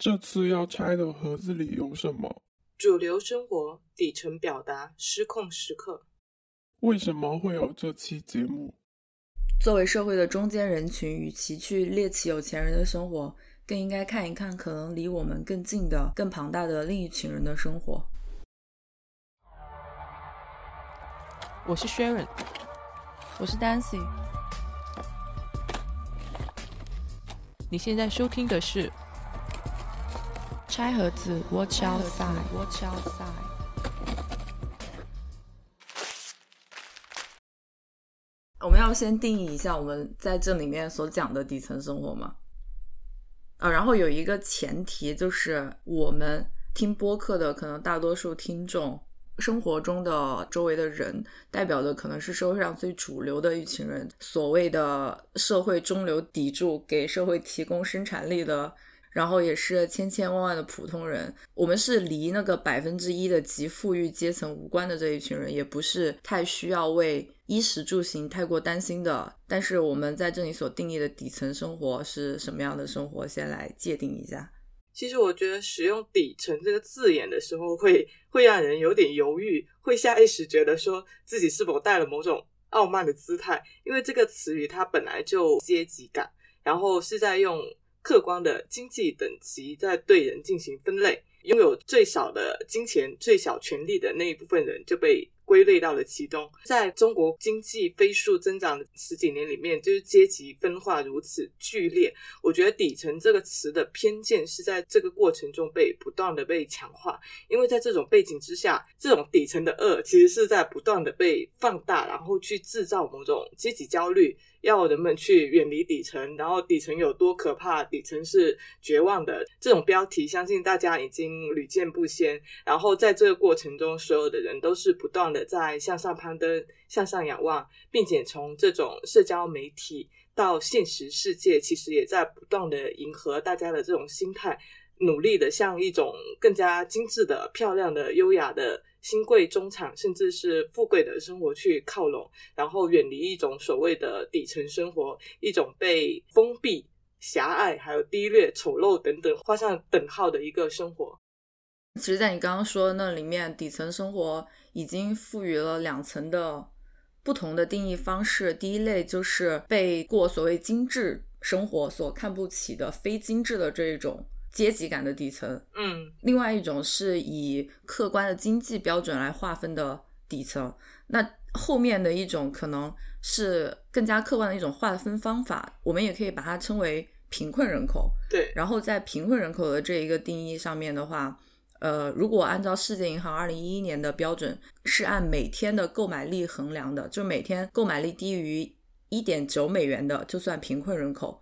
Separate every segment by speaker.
Speaker 1: 这次要拆的盒子里有什么？
Speaker 2: 主流生活、底层表达、失控时刻。
Speaker 1: 为什么会有这期节目？
Speaker 3: 作为社会的中间人群，与其去猎奇有钱人的生活，更应该看一看可能离我们更近的、更庞大的另一群人的生活。
Speaker 4: 我是 Sharon，
Speaker 3: 我是 Dancy。
Speaker 4: 你现在收听的是。
Speaker 3: 拆盒子，Watch outside，Watch outside。我们要先定义一下我们在这里面所讲的底层生活嘛？啊，然后有一个前提就是，我们听播客的可能大多数听众，生活中的周围的人，代表的可能是社会上最主流的一群人，所谓的社会中流砥柱，给社会提供生产力的。然后也是千千万万的普通人，我们是离那个百分之一的极富裕阶层无关的这一群人，也不是太需要为衣食住行太过担心的。但是我们在这里所定义的底层生活是什么样的生活？先来界定一下。
Speaker 2: 其实我觉得使用“底层”这个字眼的时候，会会让人有点犹豫，会下意识觉得说自己是否带了某种傲慢的姿态，因为这个词语它本来就阶级感，然后是在用。客观的经济等级在对人进行分类，拥有最少的金钱、最小权利的那一部分人就被归类到了其中。在中国经济飞速增长的十几年里面，就是阶级分化如此剧烈。我觉得“底层”这个词的偏见是在这个过程中被不断的被强化，因为在这种背景之下，这种底层的恶其实是在不断的被放大，然后去制造某种阶级焦虑。要人们去远离底层，然后底层有多可怕？底层是绝望的。这种标题，相信大家已经屡见不鲜。然后在这个过程中，所有的人都是不断的在向上攀登、向上仰望，并且从这种社交媒体到现实世界，其实也在不断的迎合大家的这种心态，努力的向一种更加精致的、漂亮的、优雅的。新贵、中产，甚至是富贵的生活去靠拢，然后远离一种所谓的底层生活，一种被封闭、狭隘、还有低劣、丑陋等等画上等号的一个生活。
Speaker 3: 其实，在你刚刚说的那里面，底层生活已经赋予了两层的不同的定义方式。第一类就是被过所谓精致生活所看不起的非精致的这一种。阶级感的底层，
Speaker 2: 嗯，
Speaker 3: 另外一种是以客观的经济标准来划分的底层，那后面的一种可能是更加客观的一种划分方法，我们也可以把它称为贫困人口。
Speaker 2: 对，
Speaker 3: 然后在贫困人口的这一个定义上面的话，呃，如果按照世界银行二零一一年的标准，是按每天的购买力衡量的，就每天购买力低于一点九美元的，就算贫困人口。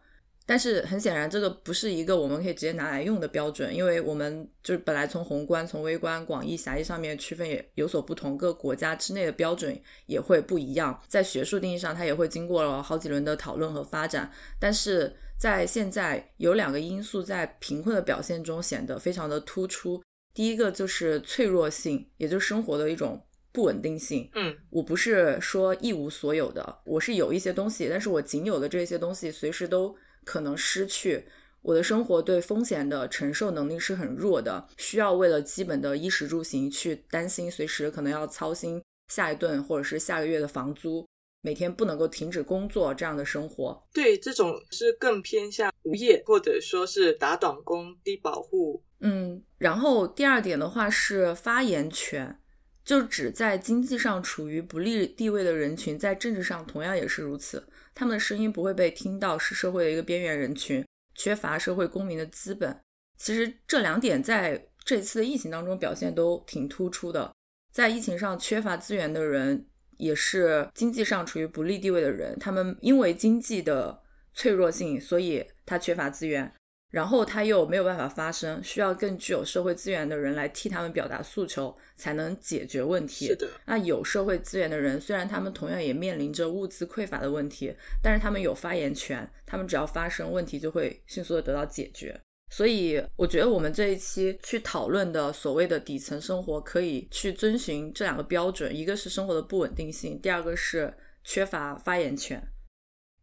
Speaker 3: 但是很显然，这个不是一个我们可以直接拿来用的标准，因为我们就是本来从宏观、从微观、广义、狭义上面区分也有所不同，各国家之内的标准也会不一样。在学术定义上，它也会经过了好几轮的讨论和发展。但是在现在，有两个因素在贫困的表现中显得非常的突出。第一个就是脆弱性，也就是生活的一种不稳定性。
Speaker 2: 嗯，
Speaker 3: 我不是说一无所有的，我是有一些东西，但是我仅有的这些东西随时都。可能失去我的生活，对风险的承受能力是很弱的，需要为了基本的衣食住行去担心，随时可能要操心下一顿或者是下个月的房租，每天不能够停止工作这样的生活。
Speaker 2: 对，这种是更偏向无业或者说是打短工、低保户。
Speaker 3: 嗯，然后第二点的话是发言权，就指在经济上处于不利地位的人群，在政治上同样也是如此。他们的声音不会被听到，是社会的一个边缘人群，缺乏社会公民的资本。其实这两点在这次的疫情当中表现都挺突出的。在疫情上缺乏资源的人，也是经济上处于不利地位的人。他们因为经济的脆弱性，所以他缺乏资源。然后他又没有办法发声，需要更具有社会资源的人来替他们表达诉求，才能解决问题。
Speaker 2: 是的，
Speaker 3: 那有社会资源的人，虽然他们同样也面临着物资匮乏的问题，但是他们有发言权，他们只要发声，问题就会迅速的得到解决。所以，我觉得我们这一期去讨论的所谓的底层生活，可以去遵循这两个标准：一个是生活的不稳定性，第二个是缺乏发言权。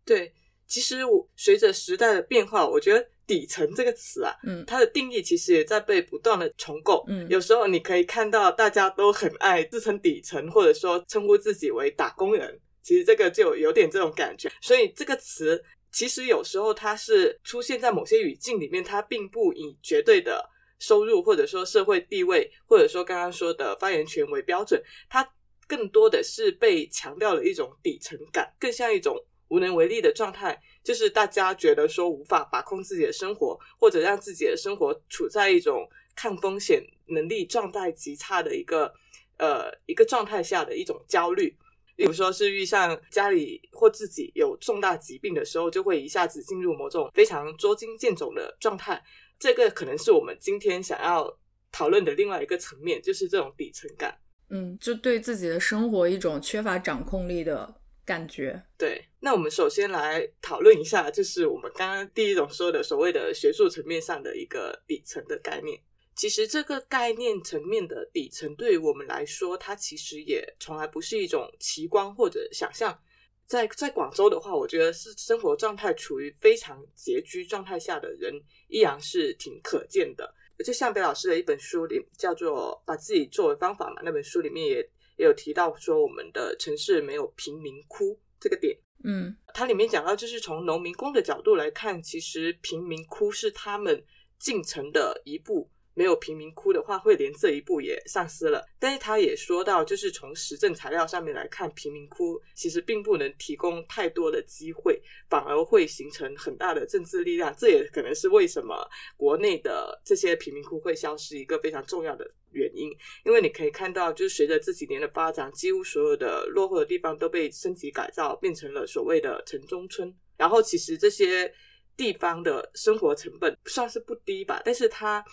Speaker 2: 对，其实我随着时代的变化，我觉得。底层这个词啊，
Speaker 3: 嗯
Speaker 2: 它的定义其实也在被不断的重构。
Speaker 3: 嗯
Speaker 2: 有时候你可以看到大家都很爱自称底层，或者说称呼自己为打工人，其实这个就有点这种感觉。所以这个词其实有时候它是出现在某些语境里面，它并不以绝对的收入或者说社会地位，或者说刚刚说的发言权为标准，它更多的是被强调了一种底层感，更像一种无能为力的状态。就是大家觉得说无法把控自己的生活，或者让自己的生活处在一种抗风险能力状态极差的一个呃一个状态下的一种焦虑。比如说是遇上家里或自己有重大疾病的时候，就会一下子进入某种非常捉襟见肘的状态。这个可能是我们今天想要讨论的另外一个层面，就是这种底层感。
Speaker 3: 嗯，就对自己的生活一种缺乏掌控力的感觉。
Speaker 2: 对，那我们首先来讨论一下，就是我们刚刚第一种说的所谓的学术层面上的一个底层的概念。其实这个概念层面的底层，对于我们来说，它其实也从来不是一种奇观或者想象。在在广州的话，我觉得是生活状态处于非常拮据状态下的人，依然是挺可见的。就像北老师的一本书里叫做《把自己作为方法》嘛，那本书里面也也有提到说，我们的城市没有贫民窟这个点。
Speaker 3: 嗯
Speaker 2: 它里面讲到，就是从农民工的角度来看，其实贫民窟是他们进城的一步。没有贫民窟的话，会连这一步也丧失了。但是他也说到，就是从实证材料上面来看，贫民窟其实并不能提供太多的机会，反而会形成很大的政治力量。这也可能是为什么国内的这些贫民窟会消失一个非常重要的原因。因为你可以看到，就是随着这几年的发展，几乎所有的落后的地方都被升级改造，变成了所谓的城中村。然后，其实这些地方的生活成本算是不低吧，但是它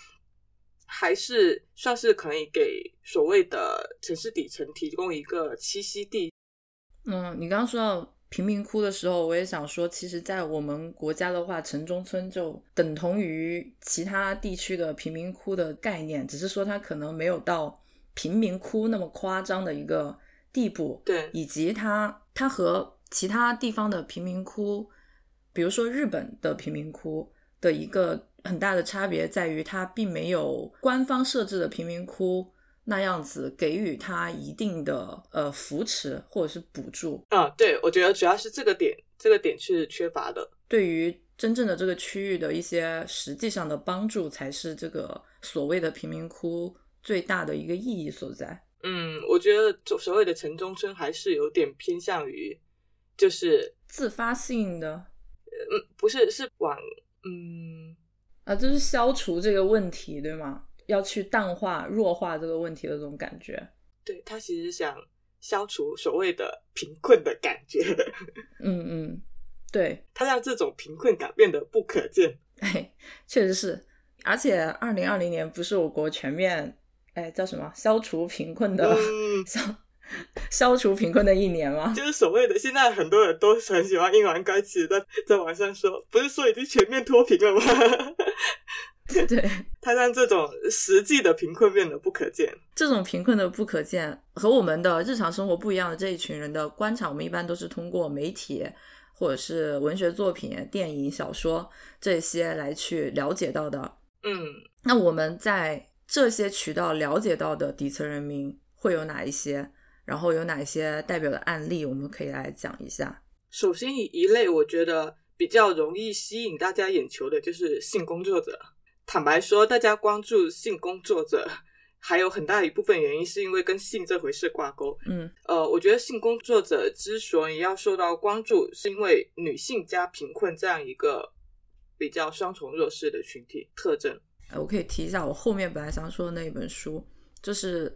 Speaker 2: 还是算是可以给所谓的城市底层提供一个栖息地。
Speaker 3: 嗯，你刚刚说到贫民窟的时候，我也想说，其实，在我们国家的话，城中村就等同于其他地区的贫民窟的概念，只是说它可能没有到贫民窟那么夸张的一个地步。
Speaker 2: 对，
Speaker 3: 以及它它和其他地方的贫民窟，比如说日本的贫民窟的一个很大的差别在于，它并没有官方设置的贫民窟那样子给予它一定的呃扶持或者是补助。
Speaker 2: 啊、对，我觉得主要是这个点，这个点是缺乏的。
Speaker 3: 对于真正的这个区域的一些实际上的帮助，才是这个所谓的贫民窟最大的一个意义所在。
Speaker 2: 嗯，我觉得所所谓的城中村还是有点偏向于，就是
Speaker 3: 自发性的
Speaker 2: 嗯，不是是往嗯
Speaker 3: 啊，就是消除这个问题，对吗？要去淡化、弱化这个问题的这种感觉。
Speaker 2: 对他其实想消除所谓的贫困的感觉，
Speaker 3: 嗯嗯，对，
Speaker 2: 他让这种贫困感变得不可见。
Speaker 3: 哎，确实是。而且，二零二零年不是我国全面哎叫什么消除贫困的、
Speaker 2: 嗯，
Speaker 3: 消 消除贫困的一年吗？
Speaker 2: 就是所谓的现在很多人都很喜欢阴阳怪气，在在网上说，不是说已经全面脱贫了吗？
Speaker 3: 对，
Speaker 2: 他让这种实际的贫困变得不可见。
Speaker 3: 这种贫困的不可见和我们的日常生活不一样的这一群人的观察，我们一般都是通过媒体或者是文学作品、电影、小说这些来去了解到的。
Speaker 2: 嗯，
Speaker 3: 那我们在这些渠道了解到的底层人民会有哪一些？然后有哪一些代表的案例，我们可以来讲一下。
Speaker 2: 首先一一类，我觉得比较容易吸引大家眼球的就是性工作者。坦白说，大家关注性工作者，还有很大一部分原因是因为跟性这回事挂钩。
Speaker 3: 嗯
Speaker 2: 呃，我觉得性工作者之所以要受到关注，是因为女性加贫困这样一个比较双重弱势的群体特征。
Speaker 3: 呃我可以提一下我后面本来想说的那一本书，就是《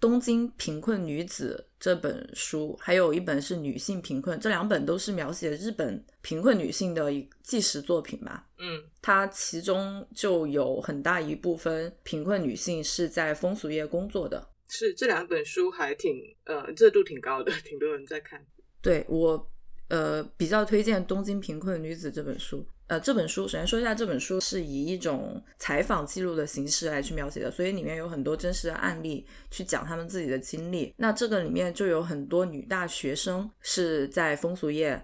Speaker 3: 东京贫困女子》这本书，还有一本是《女性贫困》，这两本都是描写日本贫困女性的一纪实作品吧。
Speaker 2: 嗯
Speaker 3: 它其中就有很大一部分贫困女性是在风俗业工作的。
Speaker 2: 是这两本书还挺呃热度挺高的，挺多人在看。
Speaker 3: 对我，呃，比较推荐《东京贫困女子》这本书。呃，这本书首先说一下，这本书是以一种采访记录的形式来去描写的，所以里面有很多真实的案例去讲他们自己的经历。那这个里面就有很多女大学生是在风俗业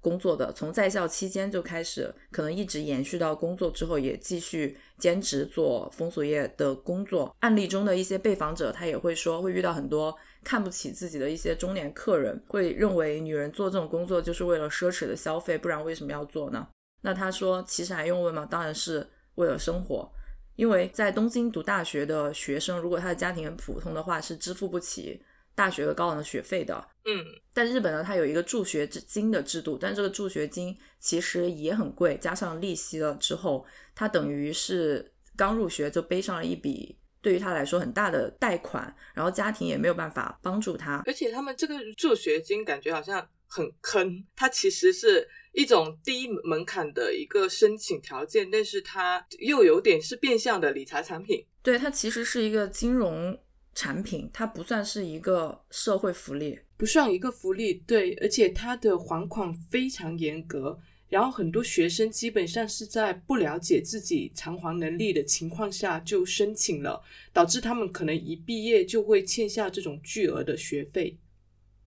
Speaker 3: 工作的，从在校期间就开始，可能一直延续到工作之后，也继续兼职做风俗业的工作。案例中的一些被访者，他也会说，会遇到很多看不起自己的一些中年客人，会认为女人做这种工作就是为了奢侈的消费，不然为什么要做呢？那他说，其实还用问吗？当然是为了生活，因为在东京读大学的学生，如果他的家庭很普通的话，是支付不起。大学的高昂的学费的，
Speaker 5: 嗯，
Speaker 3: 但日本呢，它有一个助学金的制度，但这个助学金其实也很贵，加上利息了之后，他等于是刚入学就背上了一笔对于他来说很大的贷款，然后家庭也没有办法帮助他，
Speaker 5: 而且他们这个助学金感觉好像很坑，它其实是一种低门槛的一个申请条件，但是它又有点是变相的理财产品，
Speaker 3: 对，它其实是一个金融。产品它不算是一个社会福利，
Speaker 2: 不算一个福利，对，而且它的还款非常严格，然后很多学生基本上是在不了解自己偿还能力的情况下就申请了，导致他们可能一毕业就会欠下这种巨额的学费。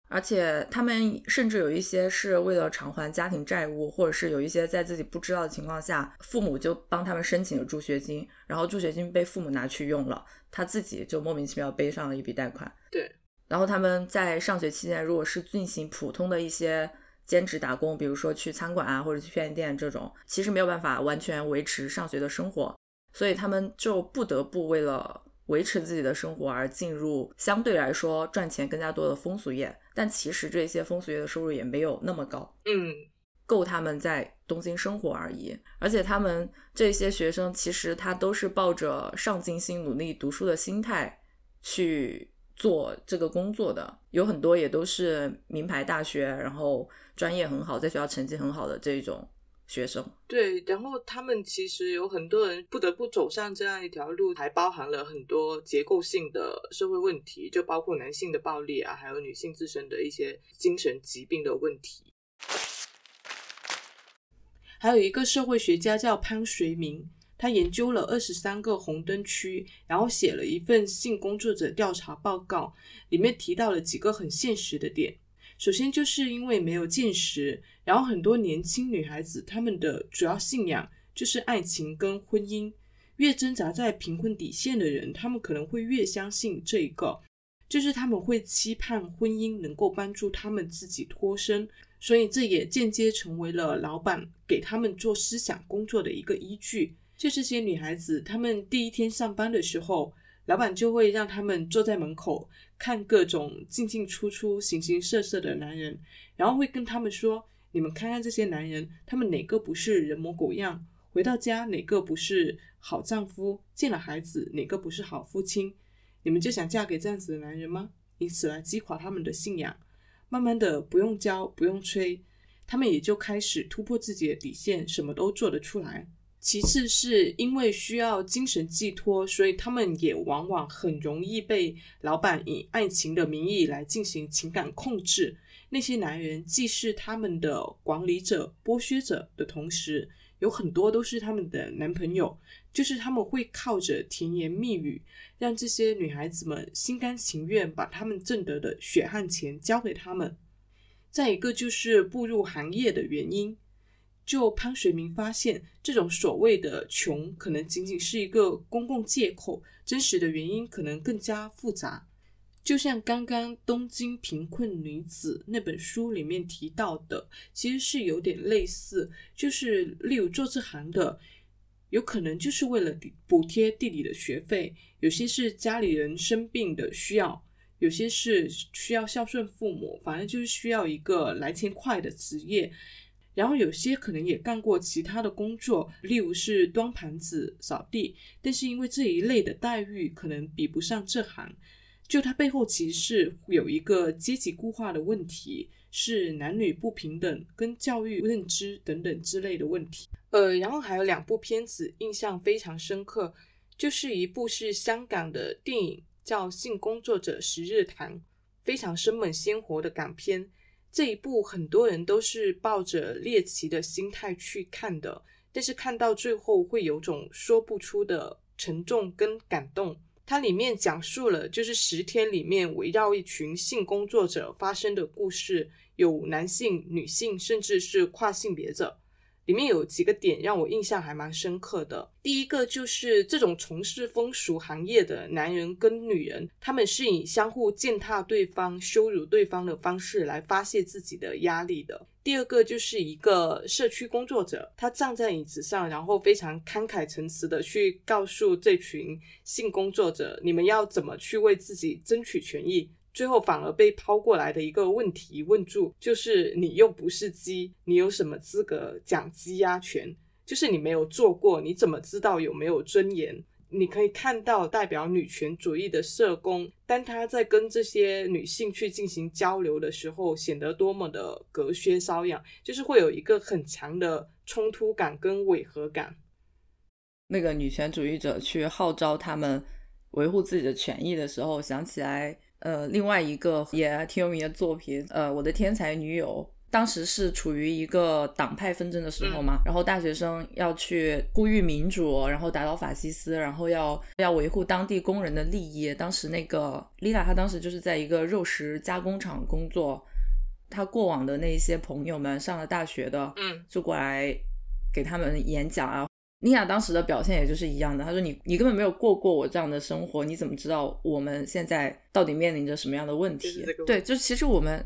Speaker 3: 而且他们甚至有一些是为了偿还家庭债务，或者是有一些在自己不知道的情况下，父母就帮他们申请了助学金，然后助学金被父母拿去用了，他自己就莫名其妙背上了一笔贷款。
Speaker 5: 对。
Speaker 3: 然后他们在上学期间，如果是进行普通的一些兼职打工，比如说去餐馆啊，或者去便利店这种，其实没有办法完全维持上学的生活，所以他们就不得不为了。维持自己的生活而进入相对来说赚钱更加多的风俗业，但其实这些风俗业的收入也没有那么高，
Speaker 5: 嗯，
Speaker 3: 够他们在东京生活而已。而且他们这些学生其实他都是抱着上进心、努力读书的心态去做这个工作的，有很多也都是名牌大学，然后专业很好，在学校成绩很好的这种。学生
Speaker 5: 对，然后他们其实有很多人不得不走上这样一条路，还包含了很多结构性的社会问题，就包括男性的暴力啊，还有女性自身的一些精神疾病的问题。
Speaker 2: 还有一个社会学家叫潘绥铭，他研究了二十三个红灯区，然后写了一份性工作者调查报告，里面提到了几个很现实的点。首先就是因为没有见识，然后很多年轻女孩子她们的主要信仰就是爱情跟婚姻。越挣扎在贫困底线的人，他们可能会越相信这一个，就是他们会期盼婚姻能够帮助他们自己脱身，所以这也间接成为了老板给他们做思想工作的一个依据。就这些女孩子，她们第一天上班的时候。老板就会让他们坐在门口看各种进进出出、形形色色的男人，然后会跟他们说：“你们看看这些男人，他们哪个不是人模狗样？回到家哪个不是好丈夫？见了孩子哪个不是好父亲？你们就想嫁给这样子的男人吗？以此来击垮他们的信仰。慢慢的，不用教，不用催，他们也就开始突破自己的底线，什么都做得出来。”其次是因为需要精神寄托，所以他们也往往很容易被老板以爱情的名义来进行情感控制。那些男人既是他们的管理者、剥削者的同时，有很多都是他们的男朋友，就是他们会靠着甜言蜜语，让这些女孩子们心甘情愿把他们挣得的血汗钱交给他们。再一个就是步入行业的原因。就潘水明发现，这种所谓的穷可能仅仅是一个公共借口，真实的原因可能更加复杂。就像刚刚《东京贫困女子》那本书里面提到的，其实是有点类似。就是例如做这行的，有可能就是为了补贴弟弟的学费，有些是家里人生病的需要，有些是需要孝顺父母，反正就是需要一个来钱快的职业。然后有些可能也干过其他的工作，例如是端盘子、扫地，但是因为这一类的待遇可能比不上这行，就它背后其实是有一个阶级固化的问题，是男女不平等、跟教育认知等等之类的问题。呃，然后还有两部片子印象非常深刻，就是一部是香港的电影叫《性工作者十日谈》，非常生猛鲜活的港片。这一部很多人都是抱着猎奇的心态去看的，但是看到最后会有种说不出的沉重跟感动。它里面讲述了就是十天里面围绕一群性工作者发生的故事，有男性、女性，甚至是跨性别者。里面有几个点让我印象还蛮深刻的。第一个就是这种从事风俗行业的男人跟女人，他们是以相互践踏对方、羞辱对方的方式来发泄自己的压力的。第二个就是一个社区工作者，他站在椅子上，然后非常慷慨陈词的去告诉这群性工作者，你们要怎么去为自己争取权益。最后反而被抛过来的一个问题问住，就是你又不是鸡，你有什么资格讲鸡鸭权？就是你没有做过，你怎么知道有没有尊严？你可以看到代表女权主义的社工，当他在跟这些女性去进行交流的时候，显得多么的隔靴搔痒，就是会有一个很强的冲突感跟违和感。
Speaker 3: 那个女权主义者去号召他们维护自己的权益的时候，想起来。呃，另外一个也挺有名的作品，呃，我的天才女友，当时是处于一个党派纷争的时候嘛，然后大学生要去呼吁民主，然后打倒法西斯，然后要要维护当地工人的利益。当时那个丽娜，她当时就是在一个肉食加工厂工作，她过往的那些朋友们上了大学的，
Speaker 6: 嗯，
Speaker 3: 就过来给他们演讲啊。妮娅当时的表现也就是一样的，她说：“你你根本没有过过我这样的生活，你怎么知道我们现在到底面临着什么样的问题？”对，就其实我们，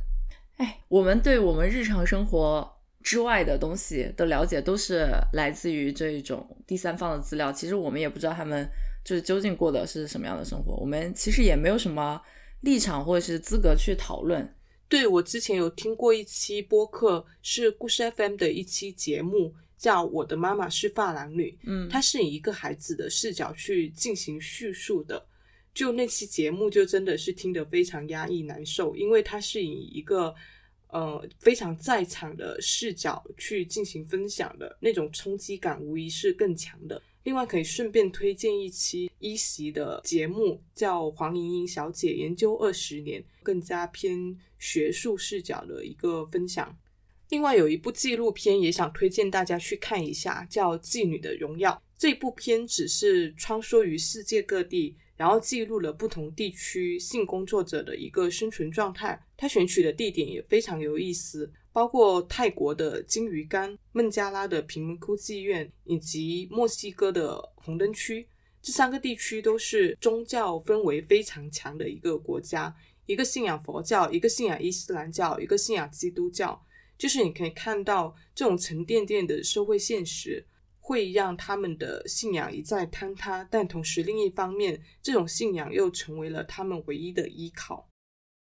Speaker 3: 哎，我们对我们日常生活之外的东西的了解，都是来自于这一种第三方的资料。其实我们也不知道他们就是究竟过的是什么样的生活，我们其实也没有什么立场或者是资格去讨论。
Speaker 2: 对我之前有听过一期播客，是故事 FM 的一期节目。叫我的妈妈是发廊女，
Speaker 3: 嗯，
Speaker 2: 她是以一个孩子的视角去进行叙述的。就那期节目，就真的是听得非常压抑难受，因为它是以一个呃非常在场的视角去进行分享的，那种冲击感无疑是更强的。另外，可以顺便推荐一期一席的节目，叫黄莹莹小姐研究二十年，更加偏学术视角的一个分享。另外有一部纪录片也想推荐大家去看一下，叫《妓女的荣耀》。这部片只是穿梭于世界各地，然后记录了不同地区性工作者的一个生存状态。他选取的地点也非常有意思，包括泰国的金鱼缸、孟加拉的贫民窟妓院以及墨西哥的红灯区。这三个地区都是宗教氛围非常强的一个国家，一个信仰佛教，一个信仰伊斯兰教，一个信仰基督教。就是你可以看到这种沉甸甸的社会现实，会让他们的信仰一再坍塌，但同时另一方面，这种信仰又成为了他们唯一的依靠。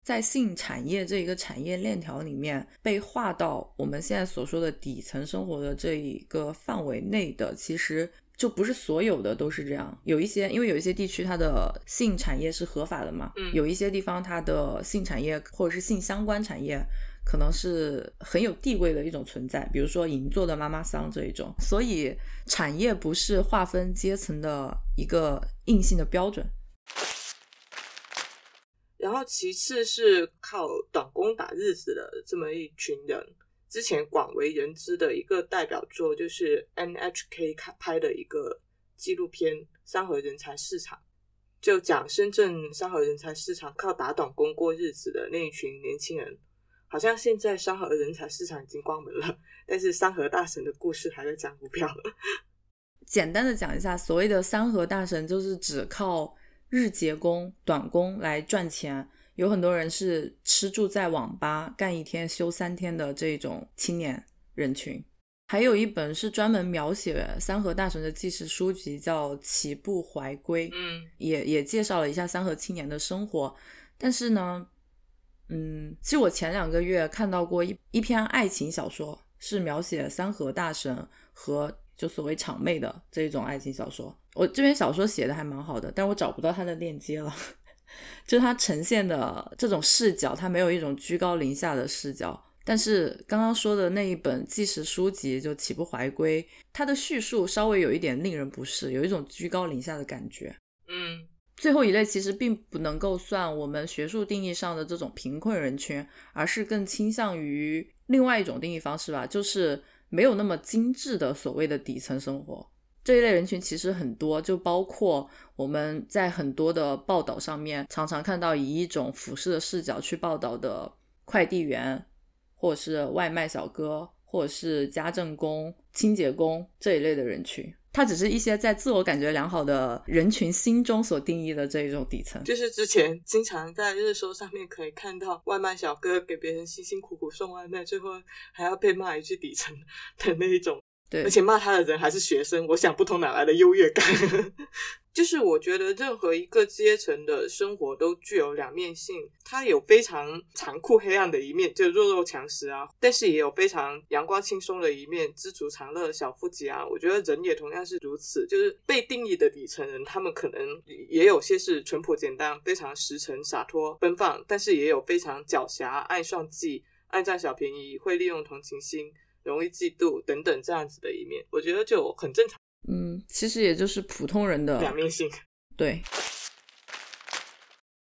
Speaker 3: 在性产业这一个产业链条里面，被划到我们现在所说的底层生活的这一个范围内的，其实就不是所有的都是这样。有一些，因为有一些地区它的性产业是合法的嘛，
Speaker 6: 嗯，
Speaker 3: 有一些地方它的性产业或者是性相关产业。可能是很有地位的一种存在，比如说银座的妈妈桑这一种，所以产业不是划分阶层的一个硬性的标准。
Speaker 6: 然后其次是靠短工打日子的这么一群人，之前广为人知的一个代表作就是 NHK 拍的一个纪录片《三和人才市场》，就讲深圳三和人才市场靠打短工过日子的那一群年轻人。好像现在三和人才市场已经关门了，但是三和大神的故事还在讲股票。
Speaker 3: 简单的讲一下，所谓的三和大神就是只靠日结工、短工来赚钱，有很多人是吃住在网吧，干一天休三天的这种青年人群。还有一本是专门描写三和大神的纪实书籍，叫《齐步怀归》，
Speaker 6: 嗯，
Speaker 3: 也也介绍了一下三和青年的生活，但是呢。嗯，其实我前两个月看到过一一篇爱情小说，是描写三和大神和就所谓场妹的这一种爱情小说。我这篇小说写的还蛮好的，但我找不到它的链接了。就它呈现的这种视角，它没有一种居高临下的视角。但是刚刚说的那一本纪实书籍就《岂不怀归》，它的叙述稍微有一点令人不适，有一种居高临下的感觉。
Speaker 6: 嗯。
Speaker 3: 最后一类其实并不能够算我们学术定义上的这种贫困人群，而是更倾向于另外一种定义方式吧，就是没有那么精致的所谓的底层生活。这一类人群其实很多，就包括我们在很多的报道上面常常看到以一种俯视的视角去报道的快递员，或者是外卖小哥，或者是家政工、清洁工这一类的人群。它只是一些在自我感觉良好的人群心中所定义的这一种底层。
Speaker 7: 就是之前经常在热搜上面可以看到外卖小哥给别人辛辛苦苦送外卖，最后还要被骂一句底层的那一种。
Speaker 3: 对，
Speaker 7: 而且骂他的人还是学生，我想不通哪来的优越感。就是我觉得任何一个阶层的生活都具有两面性，它有非常残酷黑暗的一面，就弱肉强食啊，但是也有非常阳光轻松的一面，知足常乐、小富即安。我觉得人也同样是如此，就是被定义的底层人，他们可能也有些是淳朴简单、非常实诚、洒脱、奔放，但是也有非常狡黠、爱算计、爱占小便宜、会利用同情心。容易嫉妒等等这样子的一面，我觉得就很正常。
Speaker 3: 嗯，其实也就是普通人的
Speaker 7: 两面性。
Speaker 3: 对，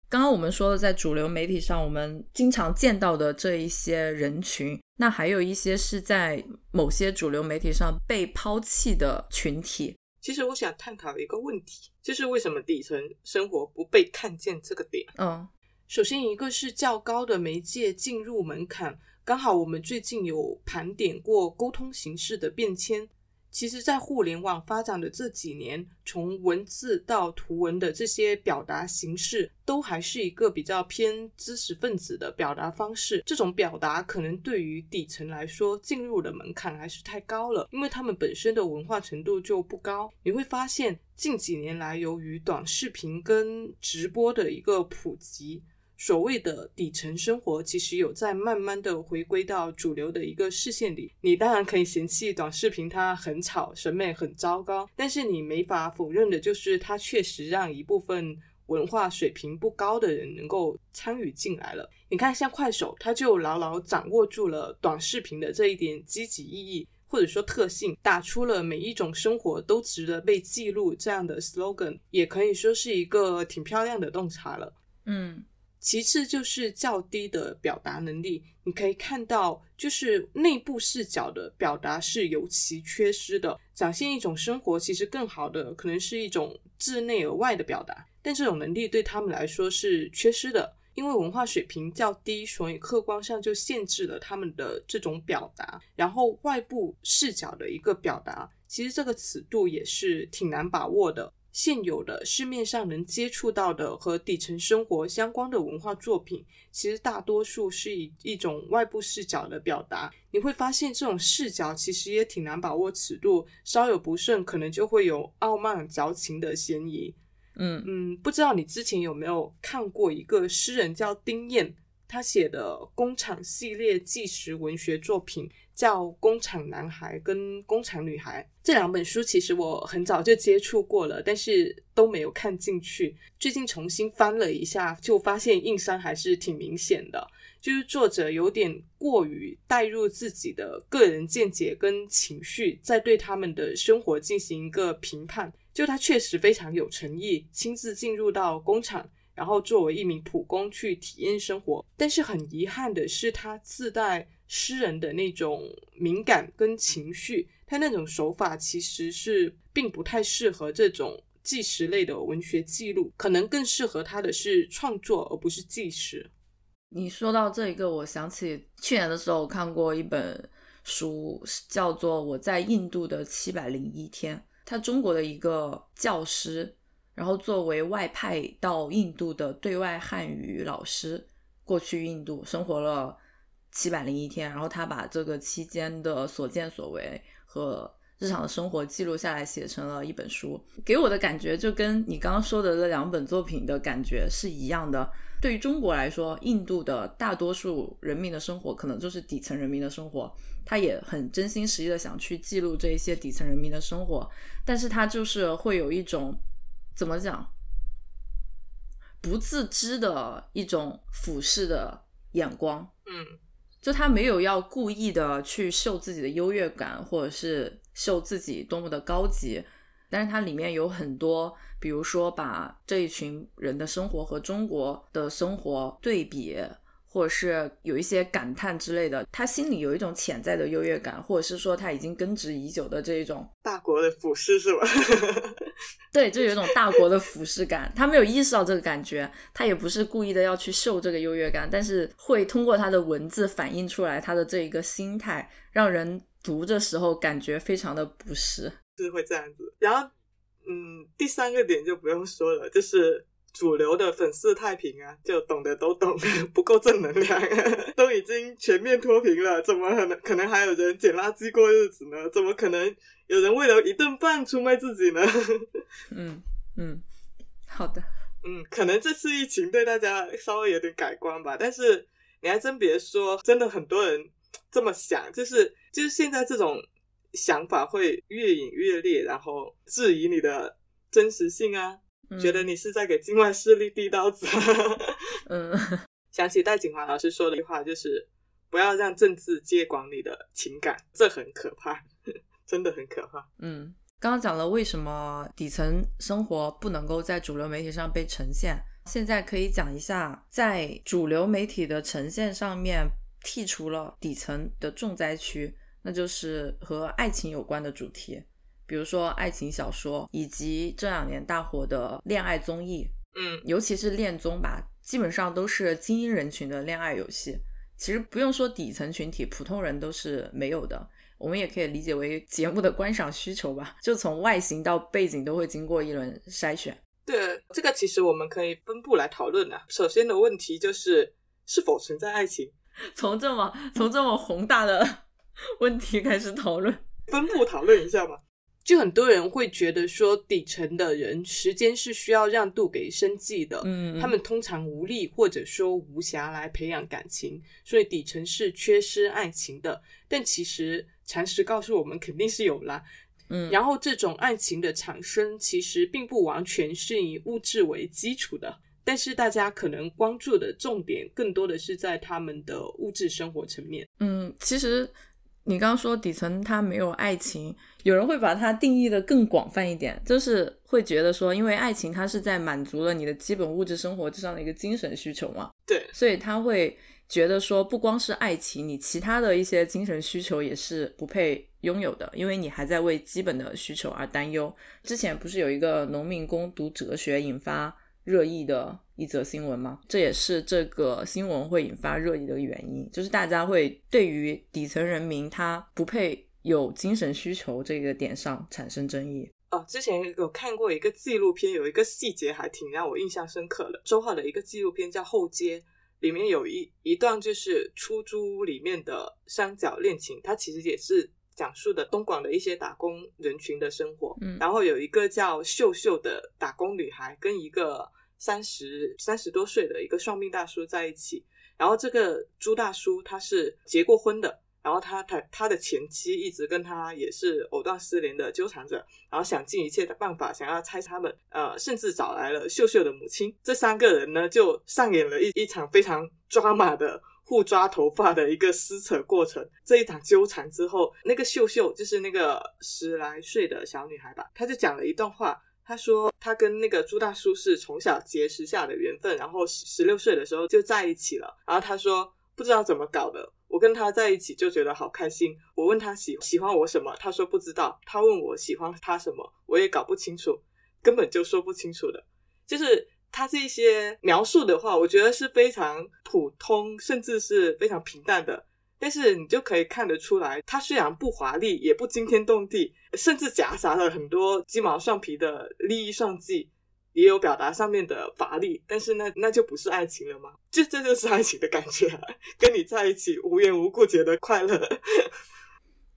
Speaker 3: 刚刚我们说的，在主流媒体上我们经常见到的这一些人群，那还有一些是在某些主流媒体上被抛弃的群体。
Speaker 7: 其实我想探讨一个问题，就是为什么底层生活不被看见这个点？
Speaker 3: 嗯，
Speaker 2: 首先一个是较高的媒介进入门槛。刚好我们最近有盘点过沟通形式的变迁。其实，在互联网发展的这几年，从文字到图文的这些表达形式，都还是一个比较偏知识分子的表达方式。这种表达可能对于底层来说，进入的门槛还是太高了，因为他们本身的文化程度就不高。你会发现，近几年来，由于短视频跟直播的一个普及。所谓的底层生活，其实有在慢慢的回归到主流的一个视线里。你当然可以嫌弃短视频它很吵，审美很糟糕，但是你没法否认的就是它确实让一部分文化水平不高的人能够参与进来了。你看，像快手，它就牢牢掌握住了短视频的这一点积极意义，或者说特性，打出了每一种生活都值得被记录这样的 slogan，也可以说是一个挺漂亮的洞察了。
Speaker 3: 嗯。
Speaker 2: 其次就是较低的表达能力，你可以看到，就是内部视角的表达是尤其缺失的。展现一种生活，其实更好的可能是一种自内而外的表达，但这种能力对他们来说是缺失的，因为文化水平较低，所以客观上就限制了他们的这种表达。然后外部视角的一个表达，其实这个尺度也是挺难把握的。现有的市面上能接触到的和底层生活相关的文化作品，其实大多数是以一种外部视角的表达。你会发现，这种视角其实也挺难把握尺度，稍有不慎，可能就会有傲慢矫情的嫌疑。
Speaker 3: 嗯
Speaker 2: 嗯，不知道你之前有没有看过一个诗人叫丁燕，他写的《工厂》系列纪实文学作品。叫《工厂男孩》跟《工厂女孩》这两本书，其实我很早就接触过了，但是都没有看进去。最近重新翻了一下，就发现硬伤还是挺明显的，就是作者有点过于带入自己的个人见解跟情绪，在对他们的生活进行一个评判。就他确实非常有诚意，亲自进入到工厂，然后作为一名普工去体验生活。但是很遗憾的是，他自带。诗人的那种敏感跟情绪，他那种手法其实是并不太适合这种纪实类的文学记录，可能更适合他的是创作而不是纪实。
Speaker 3: 你说到这一个，我想起去年的时候我看过一本书，叫做《我在印度的七百零一天》，他中国的一个教师，然后作为外派到印度的对外汉语老师，过去印度生活了。七百零一天，然后他把这个期间的所见所为和日常的生活记录下来，写成了一本书。给我的感觉就跟你刚刚说的这两本作品的感觉是一样的。对于中国来说，印度的大多数人民的生活可能就是底层人民的生活，他也很真心实意的想去记录这一些底层人民的生活，但是他就是会有一种怎么讲，不自知的一种俯视的眼光，
Speaker 7: 嗯。
Speaker 3: 就他没有要故意的去秀自己的优越感，或者是秀自己多么的高级，但是它里面有很多，比如说把这一群人的生活和中国的生活对比，或者是有一些感叹之类的，他心里有一种潜在的优越感，或者是说他已经根植已久的这一种
Speaker 2: 大国的俯视是吧？
Speaker 3: 对，就有一种大国的俯视感。他没有意识到这个感觉，他也不是故意的要去秀这个优越感，但是会通过他的文字反映出来他的这一个心态，让人读的时候感觉非常的不适。
Speaker 2: 是会这样子。然后，嗯，第三个点就不用说了，就是。主流的粉饰太平啊，就懂得都懂，不够正能量，都已经全面脱贫了，怎么可能可能还有人捡垃圾过日子呢？怎么可能有人为了一顿饭出卖自己呢？
Speaker 3: 嗯嗯，好的，
Speaker 2: 嗯，可能这次疫情对大家稍微有点改观吧，但是你还真别说，真的很多人这么想，就是就是现在这种想法会越演越烈，然后质疑你的真实性啊。觉得你是在给境外势力递刀子。
Speaker 3: 嗯，
Speaker 2: 想起戴景华老师说的一句话，就是不要让政治接管你的情感，这很可怕，真的很可怕。
Speaker 3: 嗯，刚刚讲了为什么底层生活不能够在主流媒体上被呈现，现在可以讲一下，在主流媒体的呈现上面剔除了底层的重灾区，那就是和爱情有关的主题。比如说爱情小说，以及这两年大火的恋爱综艺，
Speaker 2: 嗯，
Speaker 3: 尤其是恋综吧，基本上都是精英人群的恋爱游戏。其实不用说底层群体，普通人都是没有的。我们也可以理解为节目的观赏需求吧，就从外形到背景都会经过一轮筛选。
Speaker 2: 对，这个其实我们可以分步来讨论啊。首先的问题就是是否存在爱情，
Speaker 3: 从这么从这么宏大的 问题开始讨论，
Speaker 2: 分步讨论一下吧。
Speaker 8: 就很多人会觉得说，底层的人时间是需要让渡给生计的，
Speaker 3: 嗯，
Speaker 8: 他们通常无力或者说无暇来培养感情，所以底层是缺失爱情的。但其实常识告诉我们，肯定是有啦。
Speaker 3: 嗯，
Speaker 8: 然后这种爱情的产生，其实并不完全是以物质为基础的，但是大家可能关注的重点更多的是在他们的物质生活层面。
Speaker 3: 嗯，其实。你刚刚说底层他没有爱情，有人会把它定义的更广泛一点，就是会觉得说，因为爱情它是在满足了你的基本物质生活之上的一个精神需求嘛，
Speaker 2: 对，
Speaker 3: 所以他会觉得说，不光是爱情，你其他的一些精神需求也是不配拥有的，因为你还在为基本的需求而担忧。之前不是有一个农民工读哲学引发。热议的一则新闻吗？这也是这个新闻会引发热议的原因，就是大家会对于底层人民他不配有精神需求这个点上产生争议。
Speaker 2: 哦，之前有看过一个纪录片，有一个细节还挺让我印象深刻的。周浩的一个纪录片叫《后街》，里面有一一段就是出租屋里面的三角恋情，它其实也是讲述的东莞的一些打工人群的生活。
Speaker 3: 嗯，
Speaker 2: 然后有一个叫秀秀的打工女孩跟一个。三十三十多岁的一个算命大叔在一起，然后这个朱大叔他是结过婚的，然后他他他的前妻一直跟他也是藕断丝连的纠缠着，然后想尽一切的办法想要拆他们，呃，甚至找来了秀秀的母亲，这三个人呢就上演了一一场非常抓马的互抓头发的一个撕扯过程。这一场纠缠之后，那个秀秀就是那个十来岁的小女孩吧，她就讲了一段话。他说，他跟那个朱大叔是从小结识下的缘分，然后十六岁的时候就在一起了。然后他说，不知道怎么搞的，我跟他在一起就觉得好开心。我问他喜喜欢我什么，他说不知道。他问我喜欢他什么，我也搞不清楚，根本就说不清楚的。就是他这些描述的话，我觉得是非常普通，甚至是非常平淡的。但是你就可以看得出来，他虽然不华丽，也不惊天动地，甚至夹杂了很多鸡毛蒜皮的利益算计，也有表达上面的乏力。但是那那就不是爱情了吗？这这就是爱情的感觉，跟你在一起无缘无故觉得快乐。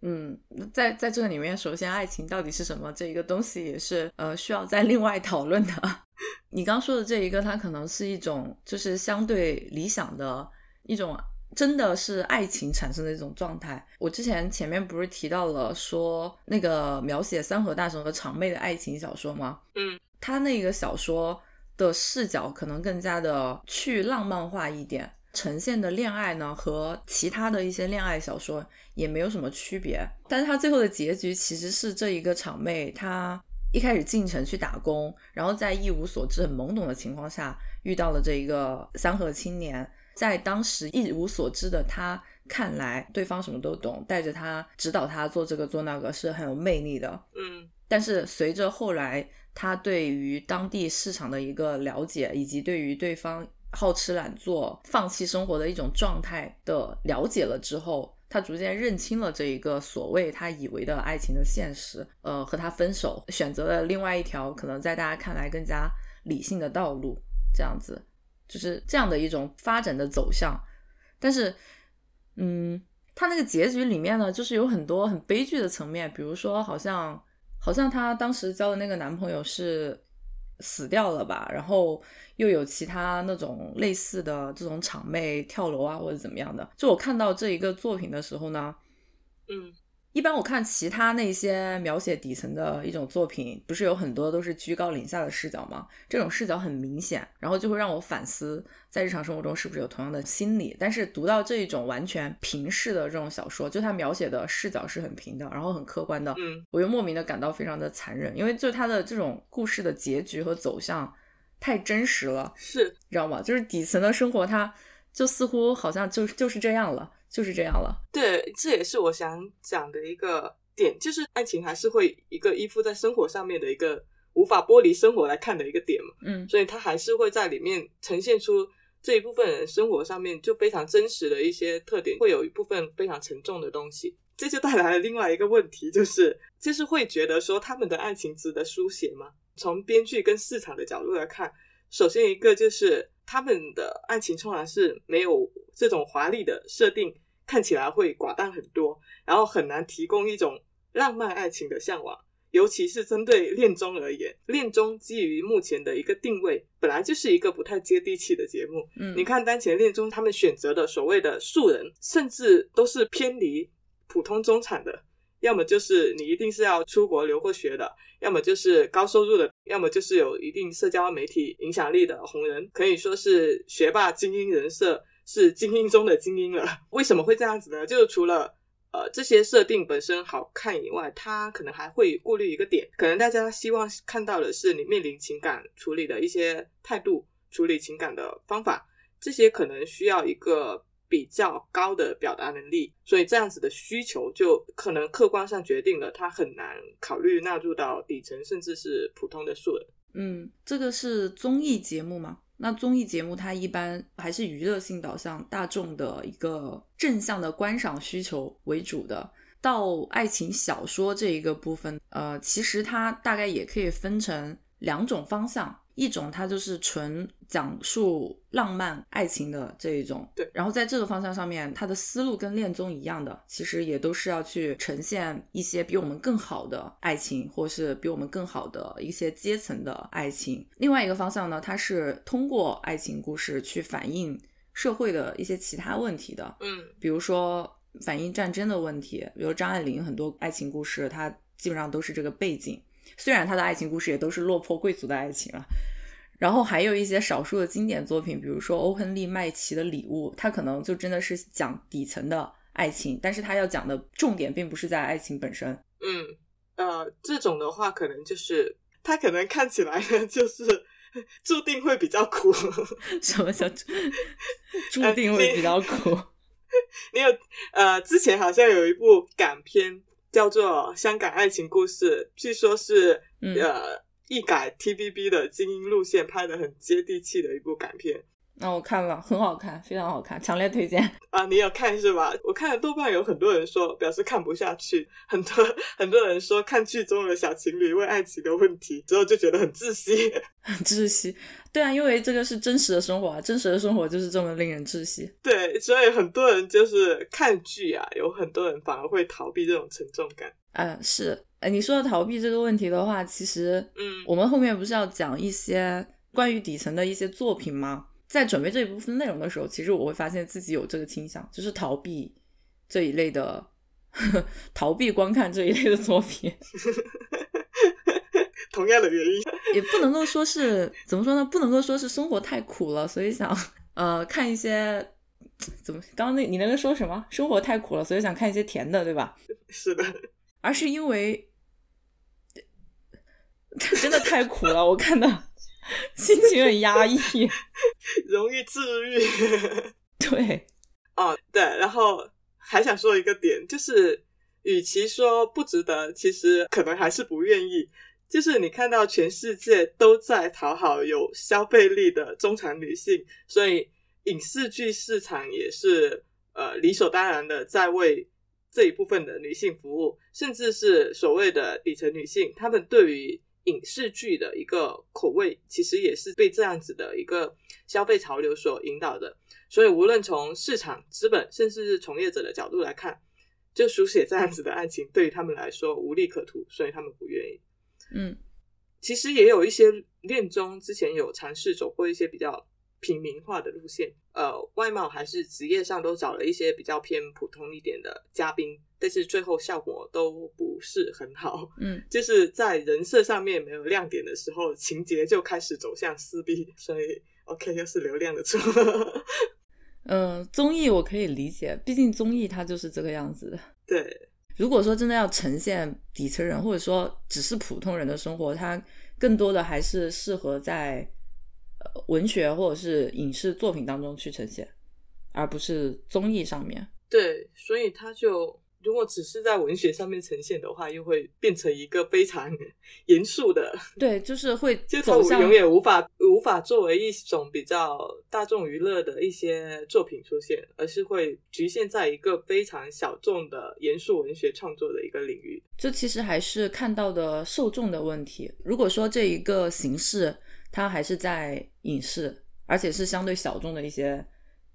Speaker 3: 嗯，在在这个里面，首先爱情到底是什么？这一个东西也是呃需要再另外讨论的。你刚说的这一个，它可能是一种就是相对理想的一种。真的是爱情产生的一种状态。我之前前面不是提到了说那个描写三河大神和长妹的爱情小说吗？
Speaker 2: 嗯，
Speaker 3: 他那个小说的视角可能更加的去浪漫化一点，呈现的恋爱呢和其他的一些恋爱小说也没有什么区别。但是他最后的结局其实是这一个场妹，她一开始进城去打工，然后在一无所知、很懵懂的情况下遇到了这一个三河青年。在当时一无所知的他看来，对方什么都懂，带着他指导他做这个做那个是很有魅力的。
Speaker 2: 嗯
Speaker 3: 但是随着后来他对于当地市场的一个了解，以及对于对方好吃懒做、放弃生活的一种状态的了解了之后，他逐渐认清了这一个所谓他以为的爱情的现实，呃，和他分手，选择了另外一条可能在大家看来更加理性的道路，这样子，就是这样的一种发展的走向。但是，嗯，他那个结局里面呢，就是有很多很悲剧的层面，比如说好像好像她当时交的那个男朋友是死掉了吧，然后又有其他那种类似的这种场妹跳楼啊或者怎么样的。就我看到这一个作品的时候呢，
Speaker 2: 嗯
Speaker 3: 一般我看其他那些描写底层的一种作品，不是有很多都是居高临下的视角吗？这种视角很明显，然后就会让我反思，在日常生活中是不是有同样的心理。但是读到这一种完全平视的这种小说，就它描写的视角是很平的，然后很客观的，
Speaker 2: 嗯
Speaker 3: 我又莫名的感到非常的残忍，因为就它的这种故事的结局和走向太真实了，
Speaker 2: 是
Speaker 3: 你知道吗？就是底层的生活，它就似乎好像就就是这样了，就是这样了。
Speaker 2: 对，这也是我想讲的一个点，就是爱情还是会一个依附在生活上面的一个无法剥离生活来看的一个点嘛，
Speaker 3: 嗯
Speaker 2: 所以它还是会在里面呈现出这一部分人生活上面就非常真实的一些特点，会有一部分非常沉重的东西。这就带来了另外一个问题，就是就是会觉得说他们的爱情值得书写吗？从编剧跟市场的角度来看，首先一个就是他们的爱情通常是没有这种华丽的设定，看起来会寡淡很多，然后很难提供一种浪漫爱情的向往。尤其是针对恋综而言，恋综基于目前的一个定位，本来就是一个不太接地气的节目。
Speaker 3: 嗯，
Speaker 2: 你看当前恋综他们选择的所谓的素人，甚至都是偏离普通中产的，要么就是你一定是要出国留过学的，要么就是高收入的，要么就是有一定社交媒体影响力的红人，可以说是学霸精英人设，是精英中的精英了。为什么会这样子呢？就是除了呃这些设定本身好看以外，它可能还会顾虑一个点，可能大家希望看到的是你面临情感处理的一些态度，处理情感的方法，这些可能需要一个比较高的表达能力，所以这样子的需求就可能客观上决定了它很难考虑纳入到底层甚至是普通的素人。
Speaker 3: 嗯，这个是综艺节目嘛？那综艺节目它一般还是娱乐性导向、大众的一个正向的观赏需求为主的。到爱情小说这一个部分，呃，其实它大概也可以分成两种方向，一种它就是纯讲述浪漫爱情的这一种，
Speaker 2: 对
Speaker 3: 然后在这个方向上面，它的思路跟恋综一样的，其实也都是要去呈现一些比我们更好的爱情，或是比我们更好的一些阶层的爱情。另外一个方向呢，它是通过爱情故事去反映社会的一些其他问题的，
Speaker 2: 嗯
Speaker 3: 比如说反映战争的问题，比如张爱玲很多爱情故事，它基本上都是这个背景。虽然他的爱情故事也都是落魄贵族的爱情啊，然后还有一些少数的经典作品，比如说欧亨利麦奇的《礼物》，他可能就真的是讲底层的爱情，但是他要讲的重点并不是在爱情本身。
Speaker 2: 嗯，呃，这种的话可能就是他可能看起来呢就是 注定会比较苦。
Speaker 3: 什么叫 注定会比较苦？
Speaker 2: 你有呃，之前好像有一部港片叫做《香港爱情故事》，据说是、
Speaker 3: 嗯。
Speaker 2: 呃一改 TVB 的精英路线，拍的很接地气的一部港片
Speaker 3: 那我看了，很好看，非常好看，强烈推荐。
Speaker 2: 啊。你有看是吧？我看了豆瓣有很多人说表示看不下去，很多 很多人说看剧中的小情侣问爱情的问题之后就觉得很窒息。
Speaker 3: 很窒息。对啊，因为这个是真实的生活啊，真实的生活就是这么令人窒息。
Speaker 2: 对，所以很多人就是看剧啊，有很多人反而会逃避这种沉重感。
Speaker 3: 嗯、是，呃，你说到逃避这个问题的话，其实，
Speaker 2: 嗯
Speaker 3: 我们后面不是要讲一些关于底层的一些作品吗？在准备这一部分内容的时候，其实我会发现自己有这个倾向，就是逃避这一类的，逃避观看这一类的作品，
Speaker 2: 同样的原因，
Speaker 3: 也不能够说是怎么说呢？不能够说是生活太苦了，所以想呃看一些怎么刚刚那你那个说什么？生活太苦了，所以想看一些甜的，对吧？
Speaker 2: 是的，
Speaker 3: 而是因为 真的太苦了，我看的 心情很压抑。
Speaker 2: 容易治愈。
Speaker 3: 对，
Speaker 2: 哦，对，然后还想说一个点，就是与其说不值得，其实可能还是不愿意。就是你看到全世界都在讨好有消费力的中产女性，所以影视剧市场也是呃理所当然的在为这一部分的女性服务，甚至是所谓的底层女性，她们对于影视剧的一个口味，其实也是被这样子的一个消费潮流所引导的。所以，无论从市场、资本，甚至是从业者的角度来看，就书写这样子的爱情，对于他们来说无利可图，所以他们不愿意。
Speaker 3: 嗯
Speaker 2: 其实也有一些恋综之前有尝试走过一些比较平民化的路线，呃，外貌还是职业上都找了一些比较偏普通一点的嘉宾，但是最后效果都不是很好。
Speaker 3: 嗯，
Speaker 2: 就是在人设上面没有亮点的时候，情节就开始走向撕逼，所以 OK 又是流量的错。
Speaker 3: 呃，综艺我可以理解，毕竟综艺它就是这个样子的。
Speaker 2: 对，
Speaker 3: 如果说真的要呈现底层人，或者说只是普通人的生活，它更多的还是适合在呃文学或者是影视作品当中去呈现，而不是综艺上面。
Speaker 2: 对，所以他就如果只是在文学上面呈现的话，又会变成一个非常严肃的，
Speaker 3: 对，就是会
Speaker 2: 就它
Speaker 3: 走向
Speaker 2: 永远无法无法作为一种比较大众娱乐的一些作品出现，而是会局限在一个非常小众的严肃文学创作的一个领域。
Speaker 3: 这其实还是看到的受众的问题。如果说这一个形式它还是在影视，而且是相对小众的一些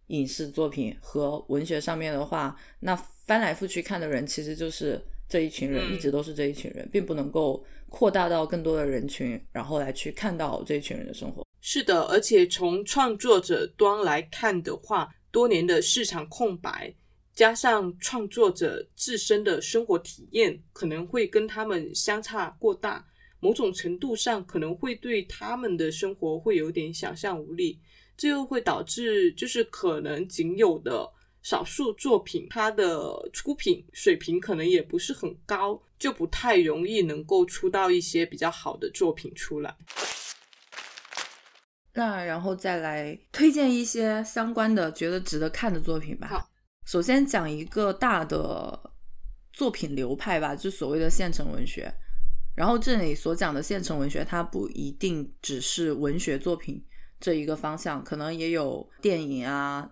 Speaker 3: 影视作品和文学上面的话，那翻来覆去看的人其实就是这一群人，
Speaker 2: 嗯
Speaker 3: 一直都是这一群人，并不能够扩大到更多的人群，然后来去看到这一群人的生活。
Speaker 8: 是的，而且从创作者端来看的话，多年的市场空白，加上创作者自身的生活体验可能会跟他们相差过大，某种程度上可能会对他们的生活会有点想象无力，这又会导致就是可能仅有的少数作品，它的出品水平可能也不是很高，就不太容易能够出到一些比较好的作品出来。
Speaker 3: 那然后再来推荐一些相关的觉得值得看的作品吧。
Speaker 2: 好，
Speaker 3: 首先讲一个大的作品流派吧，就所谓的现成文学。然后这里所讲的现成文学，它不一定只是文学作品这一个方向，可能也有电影啊、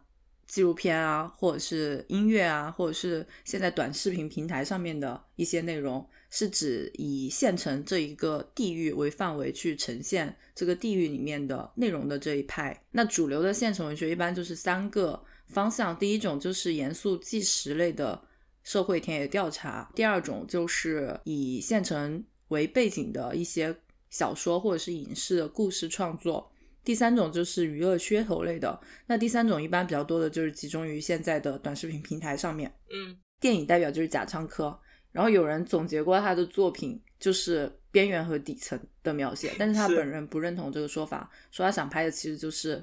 Speaker 3: 纪录片啊，或者是音乐啊，或者是现在短视频平台上面的一些内容，是指以县城这一个地域为范围去呈现这个地域里面的内容的这一派。那主流的县城文学一般就是三个方向，第一种就是严肃纪实类的社会田野调查，第二种就是以县城为背景的一些小说或者是影视的故事创作。第三种就是娱乐噱头类的，那第三种一般比较多的就是集中于现在的短视频平台上面。
Speaker 2: 嗯，
Speaker 3: 电影代表就是贾樟柯，然后有人总结过他的作品就是边缘和底层的描写，但是他本人不认同这个说法，说他想拍的其实就是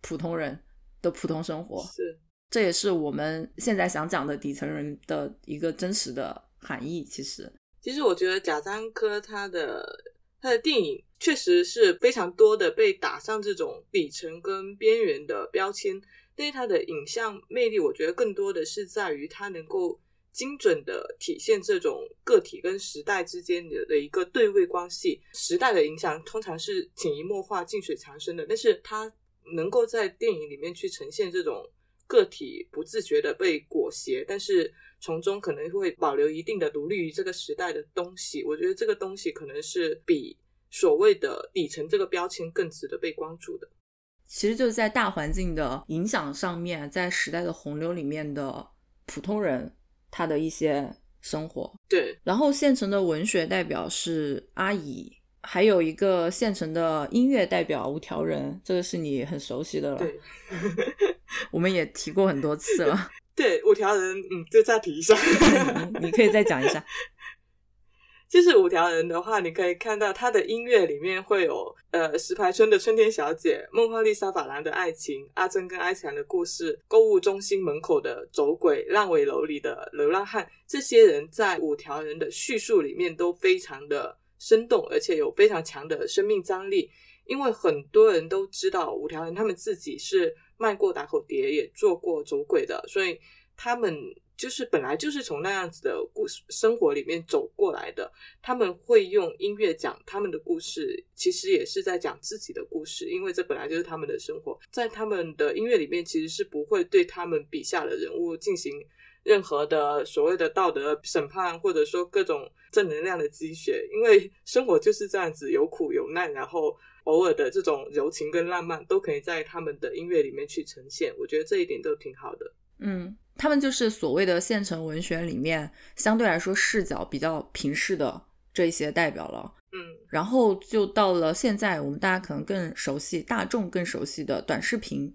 Speaker 3: 普通人的普通生活，
Speaker 2: 是
Speaker 3: 这也是我们现在想讲的底层人的一个真实的含义。其实，
Speaker 2: 其实我觉得贾樟柯他的他的电影确实是非常多的被打上这种底层跟边缘的标签，但是它的影像魅力，我觉得更多的是在于它能够精准的体现这种个体跟时代之间的的一个对位关系。时代的影响通常是潜移默化、近水长生的，但是它能够在电影里面去呈现这种个体不自觉的被裹挟，但是从中可能会保留一定的独立于这个时代的东西。我觉得这个东西可能是比所谓的底层这个标签更值得被关注的。
Speaker 3: 其实就是在大环境的影响上面，在时代的洪流里面的普通人他的一些生活。
Speaker 2: 对，
Speaker 3: 然后县城的文学代表是阿姨，还有一个县城的音乐代表五条人，这个是你很熟悉的了。
Speaker 2: 对，
Speaker 3: 我们也提过很多次了。
Speaker 2: 对，五条人，嗯，就再提一下。
Speaker 3: 你你可以再讲一下。
Speaker 2: 就是五条人的话，你可以看到他的音乐里面会有呃石牌村的春天小姐、梦幻丽莎法兰的爱情、阿珍跟埃强的故事、购物中心门口的走鬼、烂尾楼里的流浪汉，这些人在五条人的叙述里面都非常的生动，而且有非常强的生命张力。因为很多人都知道五条人他们自己是卖过打口碟，也做过走鬼的，所以他们就是本来就是从那样子的故事生活里面走过来的。他们会用音乐讲他们的故事，其实也是在讲自己的故事，因为这本来就是他们的生活。在他们的音乐里面，其实是不会对他们笔下的人物进行任何的所谓的道德审判，或者说各种正能量的积雪，因为 生活就是这样子，有苦有难，然后偶尔的这种柔情跟浪漫都可以在他们的音乐里面去呈现。我觉得这一点都挺好的。
Speaker 3: 嗯，他们就是所谓的现成文学里面相对来说视角比较平视的这一些代表了。
Speaker 2: 嗯
Speaker 3: 然后就到了现在，我们大家可能更熟悉、大众更熟悉的短视频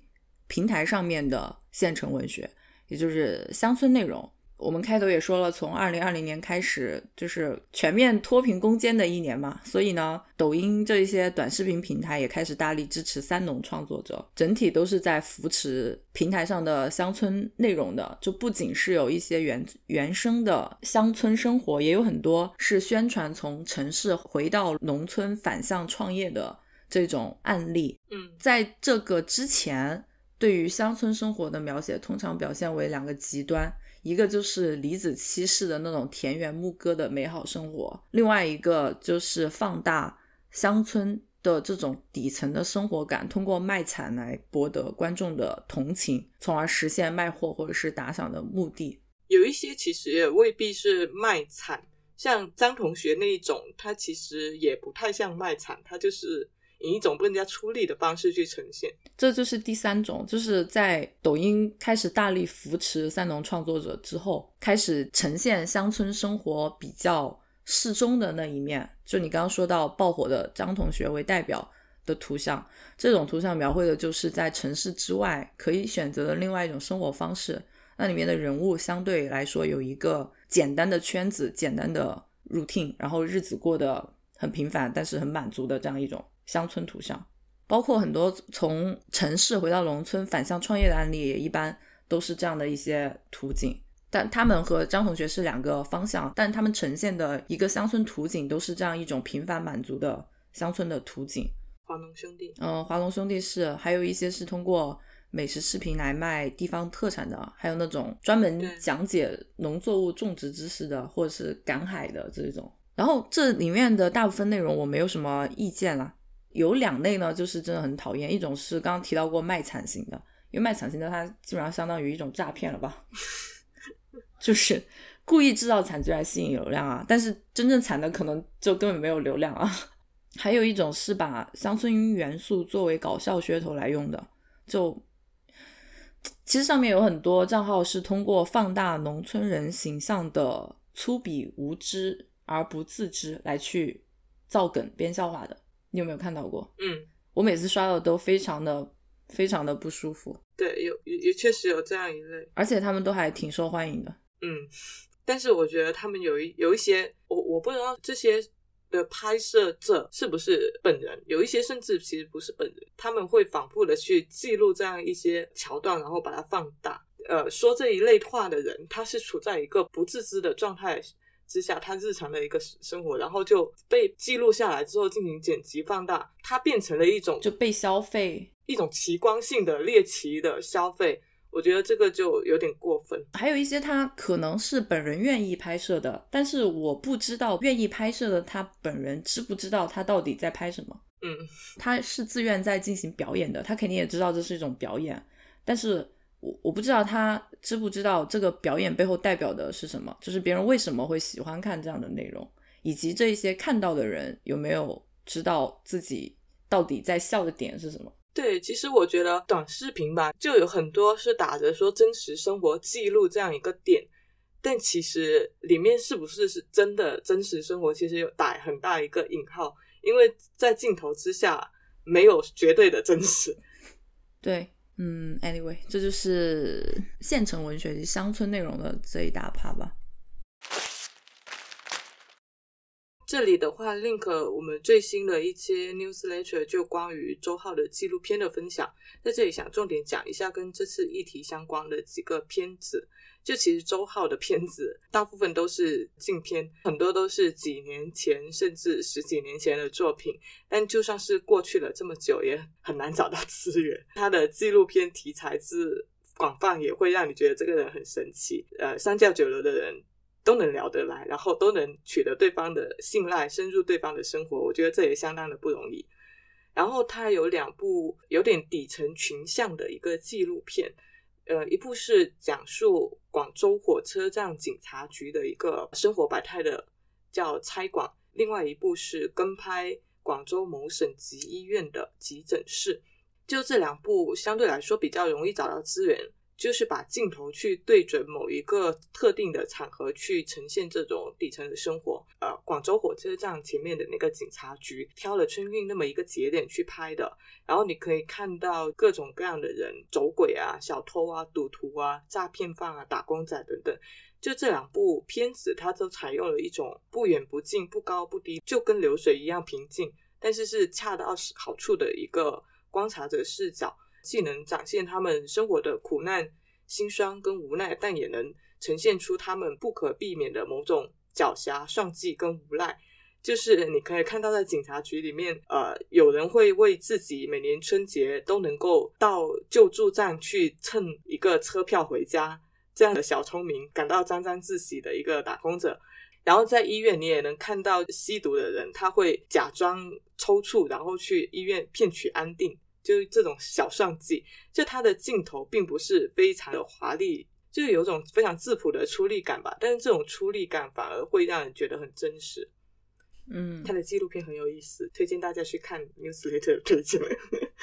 Speaker 3: 平台上面的现成文学，也就是乡村内容。我们开头也说了，从二零二零年开始，就是全面脱贫攻坚的一年嘛，所以呢，抖音这一些短视频平台也开始大力支持三农创作者，整体都是在扶持平台上的乡村内容的。就不仅是有一些原原生的乡村生活，也有很多是宣传从城市回到农村反向创业的这种案例。
Speaker 2: 嗯
Speaker 3: 在这个之前，对于乡村生活的描写通常表现为两个极端，一个就是李子柒式的那种田园牧歌的美好生活，另外一个就是放大乡村的这种底层的生活感，通过卖惨来博得观众的同情，从而实现卖货或者是打赏的目的。
Speaker 2: 有一些其实也未必是卖惨，像张同学那一种，他其实也不太像卖惨，他就是以一种更加出力的方式去呈现。
Speaker 3: 这就是第三种，就是在抖音开始大力扶持三农创作者之后，开始呈现乡村生活比较适中的那一面。就你刚刚说到爆火的张同学为代表的图像，这种图像描绘的就是在城市之外可以选择的另外一种生活方式。那里面的人物相对来说有一个简单的圈子、简单的 routine，然后日子过得很平凡，但是很满足的这样一种乡村图像。包括很多从城市回到农村返乡创业的案例，也一般都是这样的一些图景。但他们和张同学是两个方向，但他们呈现的一个乡村图景都是这样一种平凡满足的乡村的图景。
Speaker 2: 华农兄弟，
Speaker 3: 嗯，华农兄弟是，还有一些是通过美食视频来卖地方特产的，还有那种专门讲解农作物种植知识的，或者是赶海的这种。然后这里面的大部分内容我没有什么意见啦，有两类呢，就是真的很讨厌，一种是刚刚提到过卖惨型的，因为卖惨型的它基本上相当于一种诈骗了吧，就是故意制造惨剧来吸引流量啊，但是真正惨的可能就根本没有流量啊。还有一种是把乡村音元素作为搞笑噱头来用的，就其实上面有很多账号是通过放大农村人形象的粗鄙无知而不自知来去造梗编笑话的，你有没有看到过？
Speaker 2: 嗯，
Speaker 3: 我每次刷到都非常的非常的不舒服，
Speaker 2: 对，有也也确实有这样一类。
Speaker 3: 而且他们都还挺受欢迎的。
Speaker 2: 嗯，但是我觉得他们有一有一些，我我不知道这些的拍摄者是不是本人，有一些甚至其实不是本人，他们会反复的去记录这样一些桥段，然后把它放大。呃，说这一类话的人，他是处在一个不自知的状态之下，他日常的一个生活，然后就被记录下来之后进行剪辑放大，它变成了一种
Speaker 3: 就被消费，
Speaker 2: 一种奇观性的猎奇的消费。我觉得这个就有点过分。
Speaker 3: 还有一些他可能是本人愿意拍摄的，但是我不知道愿意拍摄的他本人知不知道他到底在拍什么。
Speaker 2: 嗯，
Speaker 3: 他是自愿在进行表演的，他肯定也知道这是一种表演，但是我我不知道他知不知道这个表演背后代表的是什么，就是别人为什么会喜欢看这样的内容，以及这一些看到的人有没有知道自己到底在笑的点是什么。
Speaker 2: 对，其实我觉得短视频吧，就有很多是打着说真实生活记录这样一个点，但其实里面是不是是真的真实生活，其实有打很大一个引号，因为在镜头之下没有绝对的真实。
Speaker 3: 对，嗯，anyway，这就是县城文学及乡村内容的这一大趴吧。
Speaker 2: 这里的话，link 我们最新的一期 newsletter 就关于周浩的纪录片的分享，在这里想重点讲一下跟这次议题相关的几个片子。就其实周浩的片子大部分都是禁片，很多都是几年前甚至十几年前的作品。但就算是过去了这么久，也很难找到资源。他的纪录片题材之广泛，也会让你觉得这个人很神奇。呃，三教九流的人都能聊得来，然后都能取得对方的信赖，深入对方的生活。我觉得这也相当的不容易。然后他有两部有点底层群像的一个纪录片。呃，一部是讲述广州火车站警察局的一个生活百态的，叫《拆广》；另外一部是跟拍广州某省级医院的急诊室。就这两部相对来说比较容易找到资源。就是把镜头去对准某一个特定的场合去呈现这种底层的生活。呃，广州火车站前面的那个警察局，挑了春运那么一个节点去拍的。然后你可以看到各种各样的人，走鬼啊、小偷啊、赌徒啊、诈骗犯啊、打工仔等等。就这两部片子，它都采用了一种不远不近、不高不低，就跟流水一样平静，但是是恰到好处的一个观察者视角。既能展现他们生活的苦难、辛酸跟无奈，但也能呈现出他们不可避免的某种狡黠、算计跟无赖。就是你可以看到，在警察局里面，呃，有人会为自己每年春节都能够到救助站去蹭一个车票回家这样的小聪明感到沾沾自喜的一个打工者。然后在医院，你也能看到吸毒的人，他会假装抽搐，然后去医院骗取安定。就是这种小算计，就它的镜头并不是非常的华丽，就是有种非常质朴的出力感吧。但是这种出力感反而会让人觉得很真实。
Speaker 3: 嗯，
Speaker 2: 他的纪录片很有意思，推荐大家去看 newsletter 推荐。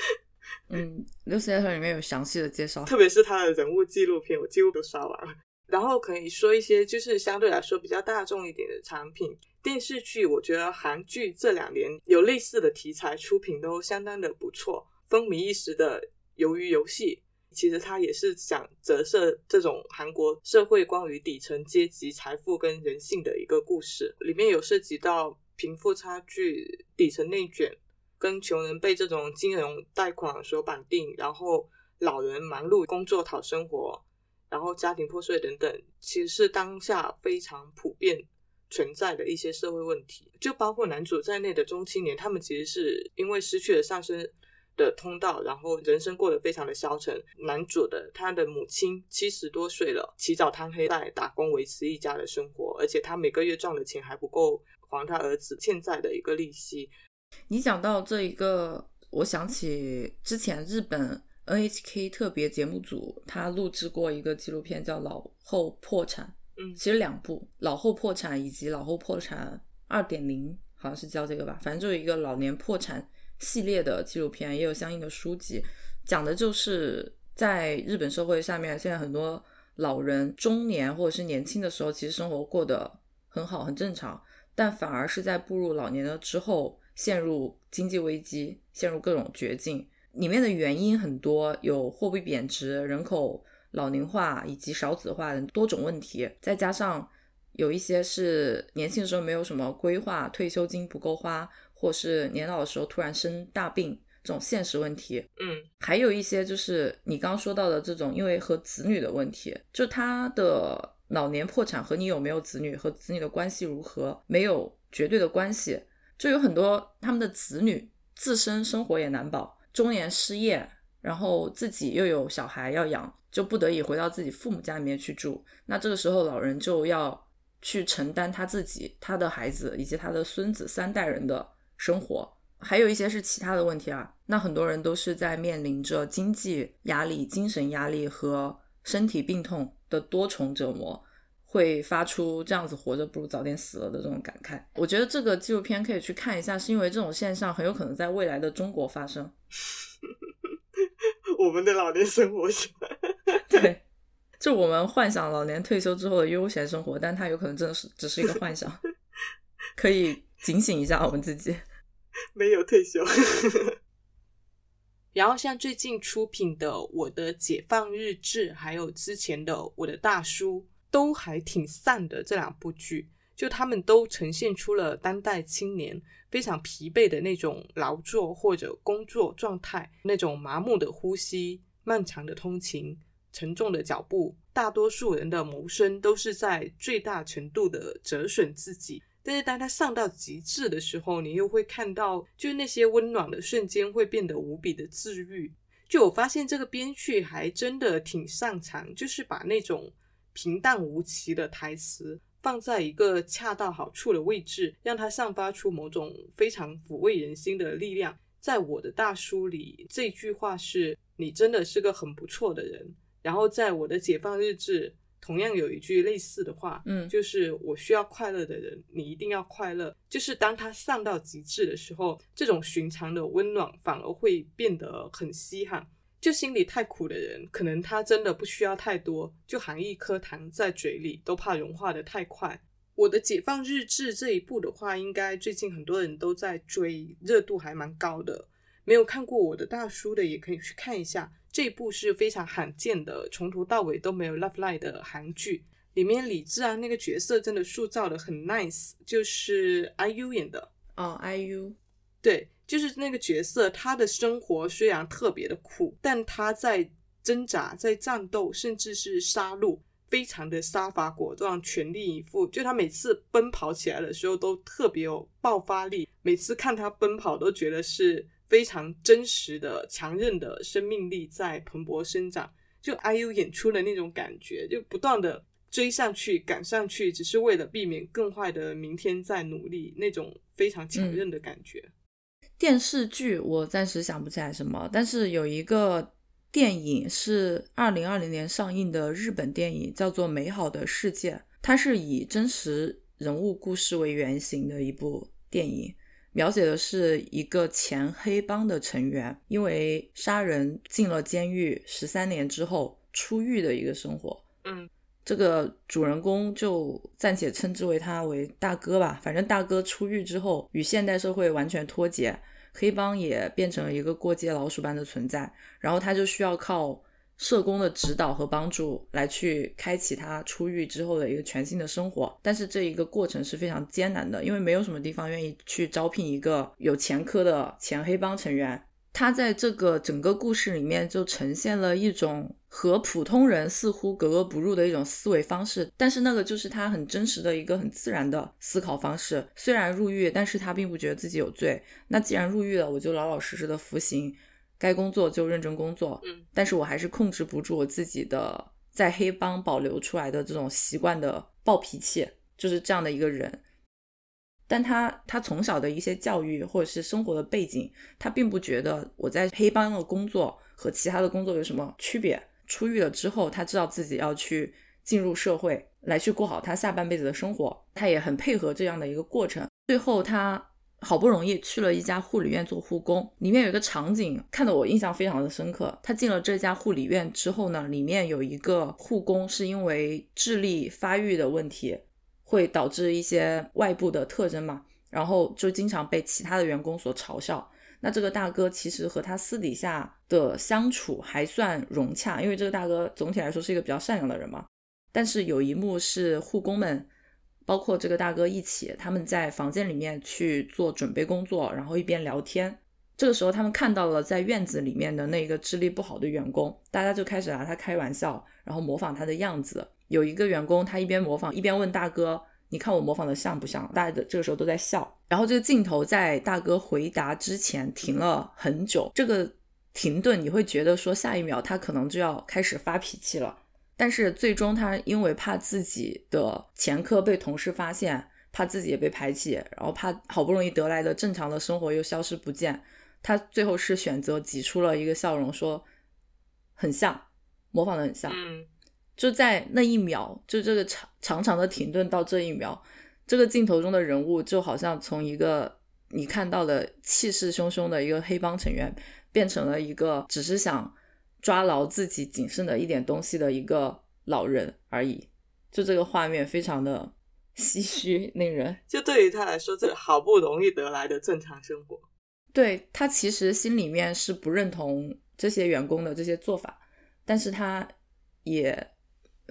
Speaker 3: 嗯，newsletter 里面有详细的介绍，
Speaker 2: 特别是他的人物纪录片，我几乎都刷完了。然后可以说一些就是相对来说比较大众一点的产品，电视剧，我觉得韩剧这两年有类似的题材出品都相当的不错。风靡一时的《鱿鱼游戏》，其实它也是想折射这种韩国社会关于底层阶级财富跟人性的一个故事。里面有涉及到贫富差距、底层内卷，跟穷人被这种金融贷款所绑定，然后老人忙碌工作讨生活，然后家庭破碎等等，其实是当下非常普遍存在的一些社会问题。就包括男主在内的中青年，他们其实是因为失去了上升。的通道，然后人生过得非常的消沉。男主的他的母亲七十多岁了，起早贪黑在打工维持一家的生活，而且他每个月赚的钱还不够还他儿子欠债的一个利息。
Speaker 3: 你讲到这一个，我想起之前日本 NHK 特别节目组他录制过一个纪录片，叫《老后破产》。
Speaker 2: 嗯，
Speaker 3: 其实两部《老后破产》以及《老后破产二点零》，好像是叫这个吧，反正就是一个老年破产。系列的纪录片也有相应的书籍，讲的就是在日本社会下面，现在很多老人中年或者是年轻的时候，其实生活过得很好很正常，但反而是在步入老年了之后，陷入经济危机，陷入各种绝境。里面的原因很多，有货币贬值、人口老龄化以及少子化等多种问题，再加上有一些是年轻的时候没有什么规划，退休金不够花。或是年老的时候突然生大病这种现实问题，
Speaker 2: 嗯，
Speaker 3: 还有一些就是你刚刚说到的这种，因为和子女的问题，就他的老年破产和你有没有子女和子女的关系如何没有绝对的关系，就有很多他们的子女自身生活也难保，中年失业，然后自己又有小孩要养，就不得已回到自己父母家里面去住，那这个时候老人就要去承担他自己、他的孩子以及他的孙子三代人的。生活还有一些是其他的问题啊，那很多人都是在面临着经济压力、精神压力和身体病痛的多重折磨，会发出这样子活着不如早点死了的这种感慨。我觉得这个纪录片可以去看一下，是因为这种现象很有可能在未来的中国发生。
Speaker 2: 我们的老年生活，
Speaker 3: 对，就我们幻想老年退休之后的悠闲生活，但它有可能真的是只是一个幻想，可以。警醒一下我们自己，
Speaker 2: 没有退休。
Speaker 8: 然后像最近出品的《我的解放日志》，还有之前的《我的大叔》，都还挺散的。这两部剧
Speaker 2: 就他们都呈现出了当代青年非常疲惫的那种劳作或者工作状态，那种麻木的呼吸、漫长的通勤、沉重的脚步。大多数人的谋生都是在最大程度的折损自己，但是当他上到极致的时候，你又会看到，就是那些温暖的瞬间会变得无比的治愈。就我发现这个编剧还真的挺擅长，就是把那种平淡无奇的台词放在一个恰到好处的位置，让它散发出某种非常抚慰人心的力量。在我的大叔里，这句话是“你真的是个很不错的人”。然后在我的解放日志，同样有一句类似的话，
Speaker 3: 嗯
Speaker 2: 就是我需要快乐的人，你一定要快乐。就是当他丧到极致的时候，这种寻常的温暖反而会变得很稀罕。就心里太苦的人，可能他真的不需要太多，就含一颗糖在嘴里，都怕融化的太快。我的解放日志这一部的话，应该最近很多人都在追，热度还蛮高的。没有看过我的大叔的，也可以去看一下。这部是非常罕见的，从头到尾都没有 love line 的韩剧。里面李智啊那个角色真的塑造的很 nice，就是 IU 演的。
Speaker 3: 哦，IU，
Speaker 2: 对，就是那个角色，他的生活虽然特别的苦，但他在挣扎、在战斗，甚至是杀戮，非常的杀伐果断、全力以赴。就他每次奔跑起来的时候，都特别有爆发力。每次看他奔跑，都觉得是非常真实的、强韧的生命力在蓬勃生长。就 IU 演出的那种感觉，就不断的追上去、赶上去，只是为了避免更坏的明天在努力，那种非常强韧的感觉。
Speaker 3: 电视剧我暂时想不起来什么，但是有一个电影是二零二零年上映的日本电影，叫做《美好的世界》，它是以真实人物故事为原型的一部电影，描写的是一个前黑帮的成员因为杀人进了监狱十三年之后出狱的一个生活。
Speaker 2: 嗯，
Speaker 3: 这个主人公就暂且称之为他为大哥吧。反正大哥出狱之后，与现代社会完全脱节，黑帮也变成了一个过街老鼠般的存在。然后他就需要靠社工的指导和帮助来去开启他出狱之后的一个全新的生活。但是这一个过程是非常艰难的，因为没有什么地方愿意去招聘一个有前科的前黑帮成员。他在这个整个故事里面就呈现了一种和普通人似乎格格不入的一种思维方式，但是那个就是他很真实的一个很自然的思考方式。虽然入狱，但是他并不觉得自己有罪。那既然入狱了，我就老老实实的服刑，该工作就认真工作。
Speaker 2: 嗯，
Speaker 3: 但是我还是控制不住我自己的在黑帮保留出来的这种习惯的暴脾气，就是这样的一个人。但他他从小的一些教育或者是生活的背景，他并不觉得我在黑帮的工作和其他的工作有什么区别。出狱了之后，他知道自己要去进入社会，来去过好他下半辈子的生活。他也很配合这样的一个过程。最后，他好不容易去了一家护理院做护工，里面有一个场景看得我印象非常的深刻。他进了这家护理院之后呢，里面有一个护工是因为智力发育的问题。会导致一些外部的特征嘛，然后就经常被其他的员工所嘲笑。那这个大哥其实和他私底下的相处还算融洽，因为这个大哥总体来说是一个比较善良的人嘛。但是有一幕是护工们，包括这个大哥一起，他们在房间里面去做准备工作，然后一边聊天。这个时候他们看到了在院子里面的那个智力不好的员工，大家就开始拿他开玩笑，然后模仿他的样子。有一个员工，他一边模仿一边问大哥：“你看我模仿的像不像？”大家的这个时候都在笑。然后这个镜头在大哥回答之前停了很久，这个停顿你会觉得说下一秒他可能就要开始发脾气了。但是最终他因为怕自己的前科被同事发现，怕自己也被排挤，然后怕好不容易得来的正常的生活又消失不见，他最后是选择挤出了一个笑容，说：“很像，模仿的很像。”
Speaker 2: 嗯。
Speaker 3: 就在那一秒，就这个长长长的停顿到这一秒，这个镜头中的人物就好像从一个你看到的气势汹汹的一个黑帮成员，变成了一个只是想抓牢自己仅剩的一点东西的一个老人而已。就这个画面非常的唏嘘，令人
Speaker 9: 就对于他来说，这好不容易得来的正常生活，
Speaker 3: 对他其实心里面是不认同这些员工的这些做法，但是他也。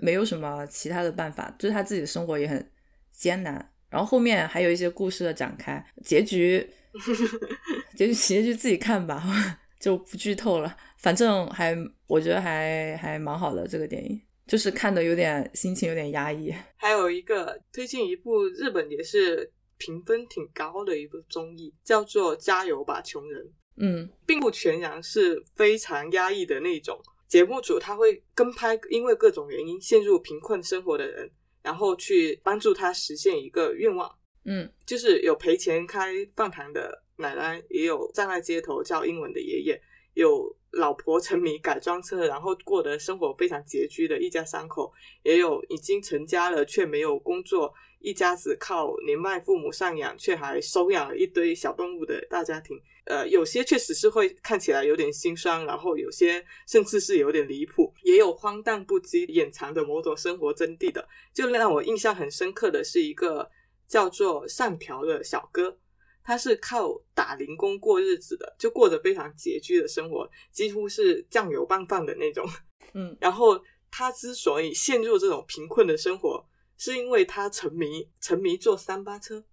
Speaker 3: 没有什么其他的办法，就是他自己的生活也很艰难，然后后面还有一些故事的展开，结局 结局结局自己看吧，就不剧透了。反正还我觉得还还蛮好的这个电影，就是看的有点心情有点压抑。
Speaker 2: 还有一个推荐一部日本也是评分挺高的一部综艺，叫做《加油吧穷人》。
Speaker 3: 嗯
Speaker 2: 并不全然是非常压抑的那种。节目组他会跟拍因为各种原因陷入贫困生活的人，然后去帮助他实现一个愿望。
Speaker 3: 嗯
Speaker 2: 就是有赔钱开饭堂的奶奶，也有站在街头叫英文的爷爷，有老婆沉迷改装车，然后过得生活非常拮据的一家三口，也有已经成家了却没有工作，一家子靠年迈父母赡养，却还收养了一堆小动物的大家庭。呃，有些确实是会看起来有点心酸，然后有些甚至是有点离谱，也有荒诞不羁、掩藏的某种生活真谛的。就让我印象很深刻的是一个叫做上条的小哥，他是靠打零工过日子的，就过着非常拮据的生活，几乎是酱油拌饭的那种。
Speaker 3: 嗯
Speaker 2: 然后他之所以陷入这种贫困的生活，是因为他沉迷沉迷坐三八车，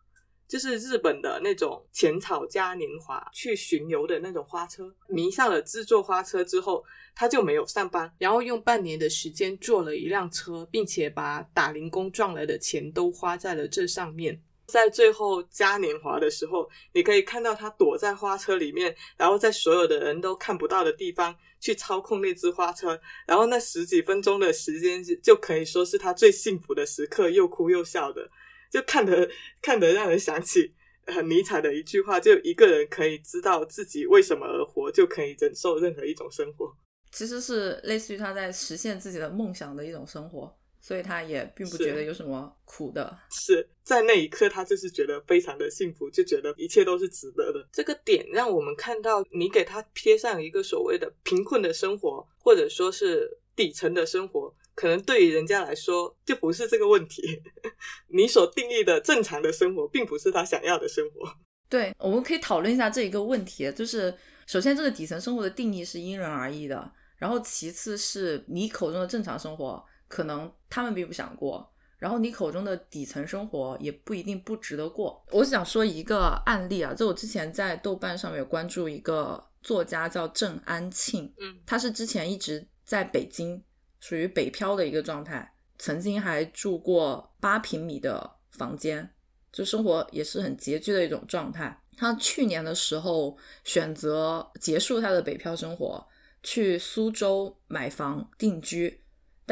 Speaker 2: 就是日本的那种浅草嘉年华去巡游的那种花车。迷上了制作花车之后，他就没有上班，
Speaker 8: 然后用半年的时间做了一辆车，并且把打零工赚来的钱都花在了这上面。
Speaker 2: 在最后嘉年华的时候，你可以看到他躲在花车里面，然后在所有的人都看不到的地方去操控那只花车，然后那十几分钟的时间就可以说是他最幸福的时刻，又哭又笑的，就看得看得让人想起很尼采的一句话：就一个人可以知道自己为什么而活，就可以忍受任何一种生活。
Speaker 3: 其实是类似于他在实现自己的梦想的一种生活，所以他也并不觉得有什么苦的。
Speaker 2: 是在那一刻，他就是觉得非常的幸福，就觉得一切都是值得的。这个点让我们看到，你给他贴上一个所谓的贫困的生活，或者说是底层的生活，可能对于人家来说就不是这个问题。你所定义的正常的生活，并不是他想要的生活。
Speaker 3: 对，我们可以讨论一下这一个问题，就是首先这个底层生活的定义是因人而异的，然后其次是你口中的正常生活，可能他们并不想过。然后你口中的底层生活也不一定不值得过。我想说一个案例啊，就我之前在豆瓣上面有关注一个作家叫郑安庆，
Speaker 2: 嗯，
Speaker 3: 他是之前一直在北京，属于北漂的一个状态，曾经还住过八平米的房间，就生活也是很拮据的一种状态。他去年的时候选择结束他的北漂生活，去苏州买房定居。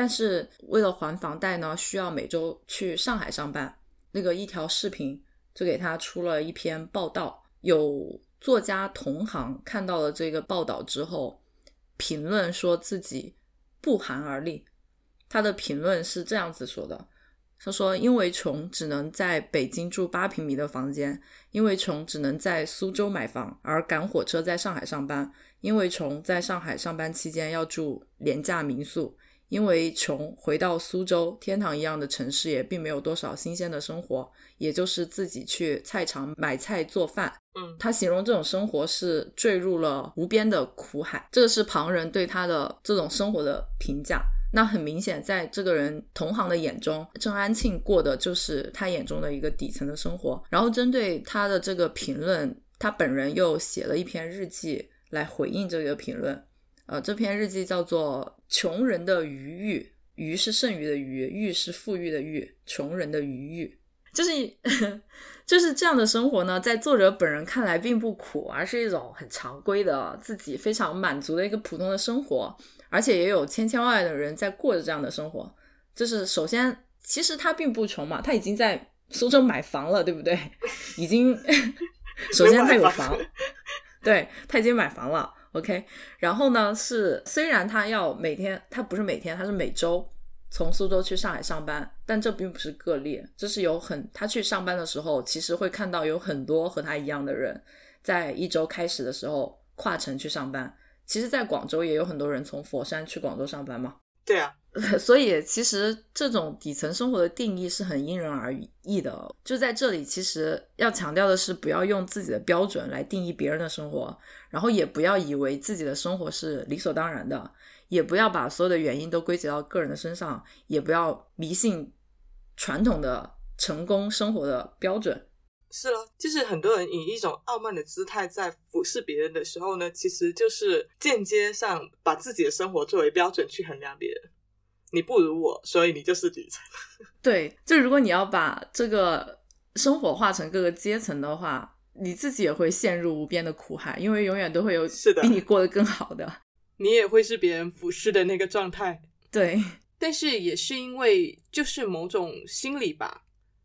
Speaker 3: 但是为了还房贷呢，需要每周去上海上班。那个一条视频就给他出了一篇报道，有作家同行看到了这个报道之后，评论说自己不寒而栗。他的评论是这样子说的：他说，因为穷，只能在北京住八平米的房间；因为穷，只能在苏州买房，而赶火车在上海上班；因为穷，在上海上班期间要住廉价民宿。因为穷，回到苏州天堂一样的城市也并没有多少新鲜的生活，也就是自己去菜场买菜做饭。
Speaker 2: 嗯，
Speaker 3: 他形容这种生活是坠入了无边的苦海，这是旁人对他的这种生活的评价。那很明显，在这个人同行的眼中，郑安庆过的就是他眼中的一个底层的生活。然后针对他的这个评论，他本人又写了一篇日记来回应这个评论。呃，这篇日记叫做《穷人的余欲》，余是剩余的余，欲是富裕的欲，穷人的余欲，就是 就是这样的生活呢，在作者本人看来并不苦，而是一种很常规的自己非常满足的一个普通的生活，而且也有千千万万的人在过着这样的生活。就是首先，其实他并不穷嘛，他已经在苏州买房了，对不对？已经，首先他有房，对他已经买房了。OK，然后呢是虽然他要每天，他不是每天，他是每周从苏州去上海上班，但这并不是个例，这是有很他去上班的时候，其实会看到有很多和他一样的人，在一周开始的时候跨城去上班。其实，在广州也有很多人从佛山去广州上班嘛。
Speaker 2: 对啊，
Speaker 3: 所以其实这种底层生活的定义是很因人而异的。就在这里，其实要强调的是，不要用自己的标准来定义别人的生活，然后也不要以为自己的生活是理所当然的，也不要把所有的原因都归结到个人的身上，也不要迷信传统的成功生活的标准。
Speaker 10: 是了，就是很多人以一种傲慢的姿态在俯视别人的时候呢，其实就是间接上把自己的生活作为标准去衡量别人。你不如我，所以你就是底层。
Speaker 3: 对，就如果你要把这个生活化成各个阶层的话，你自己也会陷入无边的苦海，因为永远都会有
Speaker 10: 是的
Speaker 3: 比你过得更好的。
Speaker 10: 你也会是别人俯视的那个状态。
Speaker 3: 对，
Speaker 2: 但是也是因为就是某种心理吧，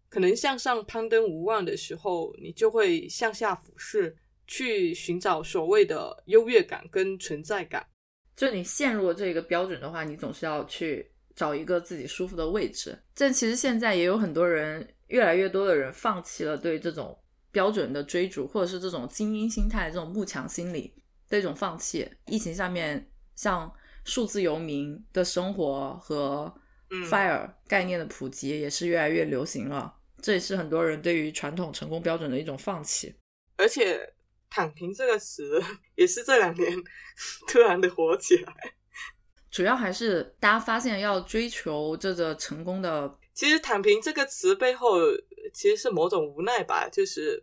Speaker 2: 可能向上攀登无望的时候，你就会向下俯视，去寻找所谓的优越感跟存在感。
Speaker 3: 就你陷入了这个标准的话，你总是要去找一个自己舒服的位置。但其实现在也有很多人，越来越多的人放弃了对这种标准的追逐，或者是这种精英心态、这种慕强心理的一种放弃。疫情下面，像数字游民的生活和
Speaker 10: 嗯
Speaker 3: FIRE 概念的普及，也是越来越流行了。这也是很多人对于传统成功标准的一种放弃。
Speaker 10: 而且“躺平”这个词 也是这两年 突然的火起来。
Speaker 3: 主要还是大家发现要追求这个成功的
Speaker 10: 其实“躺平”这个词背后其实是某种无奈吧，就是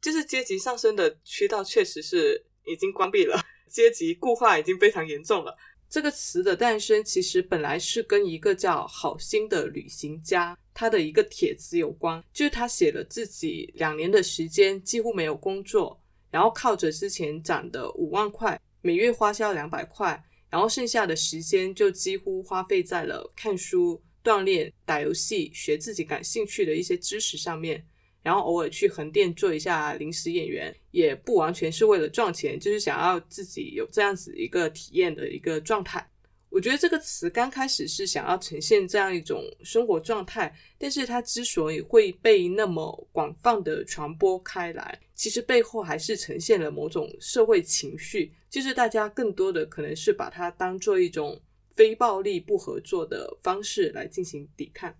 Speaker 10: 就是阶级上升的渠道确实是已经关闭了，阶级固化已经非常严重了。
Speaker 2: 这个词的诞生其实本来是跟一个叫好心的旅行家他的一个帖子有关，就是他写了自己两年的时间几乎没有工作，然后靠着之前攒的五万块，每月花销两百块，然后剩下的时间就几乎花费在了看书、锻炼、打游戏、学自己感兴趣的一些知识上面。然后偶尔去横店做一下临时演员，也不完全是为了赚钱，就是想要自己有这样子一个体验的一个状态。我觉得这个词刚开始是想要呈现这样一种生活状态，但是它之所以会被那么广泛的传播开来，其实背后还是呈现了某种社会情绪，就是大家更多的可能是把它当做一种非暴力不合作的方式来进行抵抗。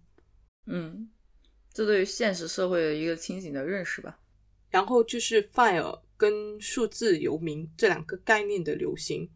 Speaker 3: 嗯，这对于现实社会的一个清醒的认识吧。
Speaker 2: 然后就是 “fire” 跟数字游民这两个概念的流行，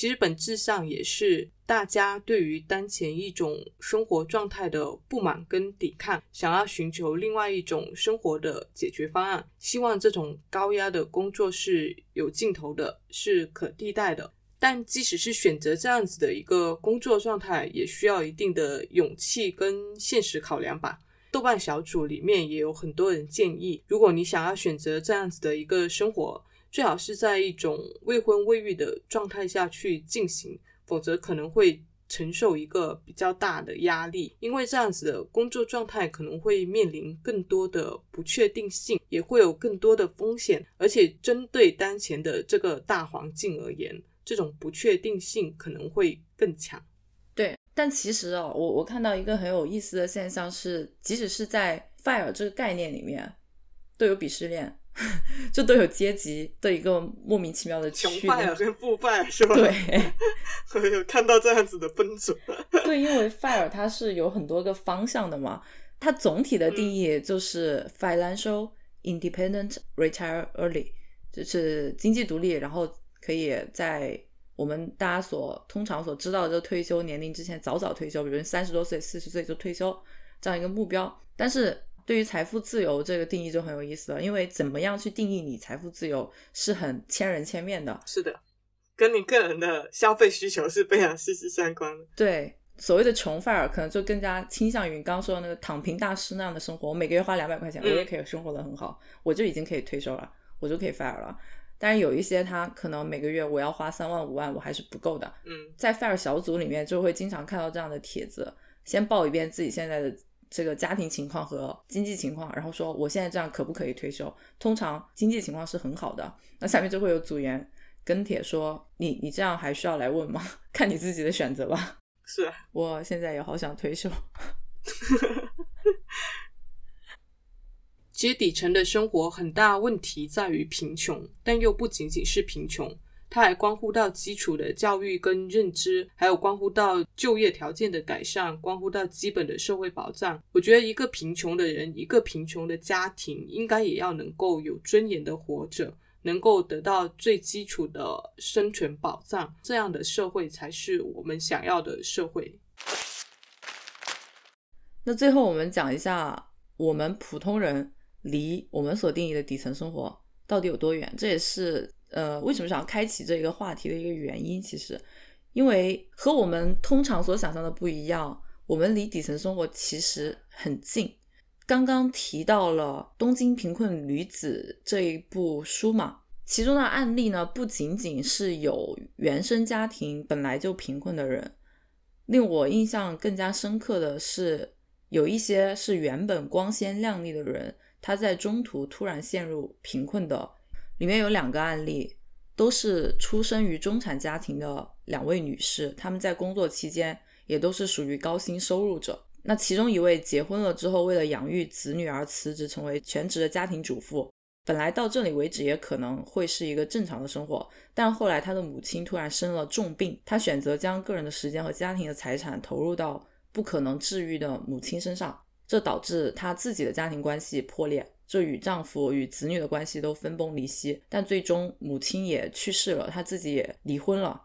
Speaker 2: 其实本质上也是大家对于当前一种生活状态的不满跟抵抗，想要寻求另外一种生活的解决方案，希望这种高压的工作是有尽头的，是可替代的。但即使是选择这样子的一个工作状态，也需要一定的勇气跟现实考量吧。豆瓣小组里面也有很多人建议，如果你想要选择这样子的一个生活，最好是在一种未婚未育的状态下去进行，否则可能会承受一个比较大的压力，因为这样子的工作状态可能会面临更多的不确定性，也会有更多的风险，而且针对当前的这个大环境而言，这种不确定性可能会更强。
Speaker 3: 对，但其实哦，我我看到一个很有意思的现象是，即使是在 fire 这个概念里面，都有鄙视链，就都有阶级的一个莫名其妙的
Speaker 10: 穷
Speaker 3: 区
Speaker 10: 派啊跟富败是吧？
Speaker 3: 对
Speaker 10: 我有看到这样子的分组。
Speaker 3: 对，因为 fire 它是有很多个方向的嘛，它总体的定义就是 financial independent retire early，就是经济独立，然后可以在我们大家所通常所知道的这退休年龄之前早早退休，比如三十多岁、四十岁就退休这样一个目标。但是对于财富自由这个定义就很有意思了，因为怎么样去定义你财富自由是很千人千面的。
Speaker 10: 是的，跟你个人的消费需求是非常息息相关的。
Speaker 3: 对，所谓的穷范儿，可能就更加倾向于你刚刚说的那个躺平大师那样的生活。我每个月花两百块钱，我也可以生活的很好，我就已经可以退休了，我就可以 fire 了。但是有一些他可能每个月我要花三万五万，我还是不够的。
Speaker 10: 嗯，
Speaker 3: 在 fire 小组里面就会经常看到这样的帖子，先报一遍自己现在的这个家庭情况和经济情况，然后说我现在这样可不可以退休？通常经济情况是很好的，那下面就会有组员跟帖说你你这样还需要来问吗？看你自己的选择吧。
Speaker 10: 是啊，
Speaker 3: 我现在也好想退休。
Speaker 2: 其实底层的生活很大问题在于贫穷，但又不仅仅是贫穷，它还关乎到基础的教育跟认知，还有关乎到就业条件的改善，关乎到基本的社会保障。我觉得一个贫穷的人，一个贫穷的家庭，应该也要能够有尊严的活着，能够得到最基础的生存保障，这样的社会才是我们想要的社会。
Speaker 3: 那最后我们讲一下，我们普通人离我们所定义的底层生活到底有多远？这也是呃为什么想要开启这一个话题的一个原因。其实，因为和我们通常所想象的不一样，我们离底层生活其实很近。刚刚提到了《东京贫困女子》这一部书嘛，其中的案例呢，不仅仅是有原生家庭本来就贫困的人，令我印象更加深刻的是，有一些是原本光鲜亮丽的人，他在中途突然陷入贫困的。里面有两个案例，都是出生于中产家庭的两位女士，她们在工作期间也都是属于高薪收入者。那其中一位结婚了之后，为了养育子女而辞职，成为全职的家庭主妇。本来到这里为止也可能会是一个正常的生活，但后来他的母亲突然生了重病，他选择将个人的时间和家庭的财产投入到不可能治愈的母亲身上，这导致她自己的家庭关系破裂，这与丈夫与子女的关系都分崩离析。但最终母亲也去世了，她自己也离婚了，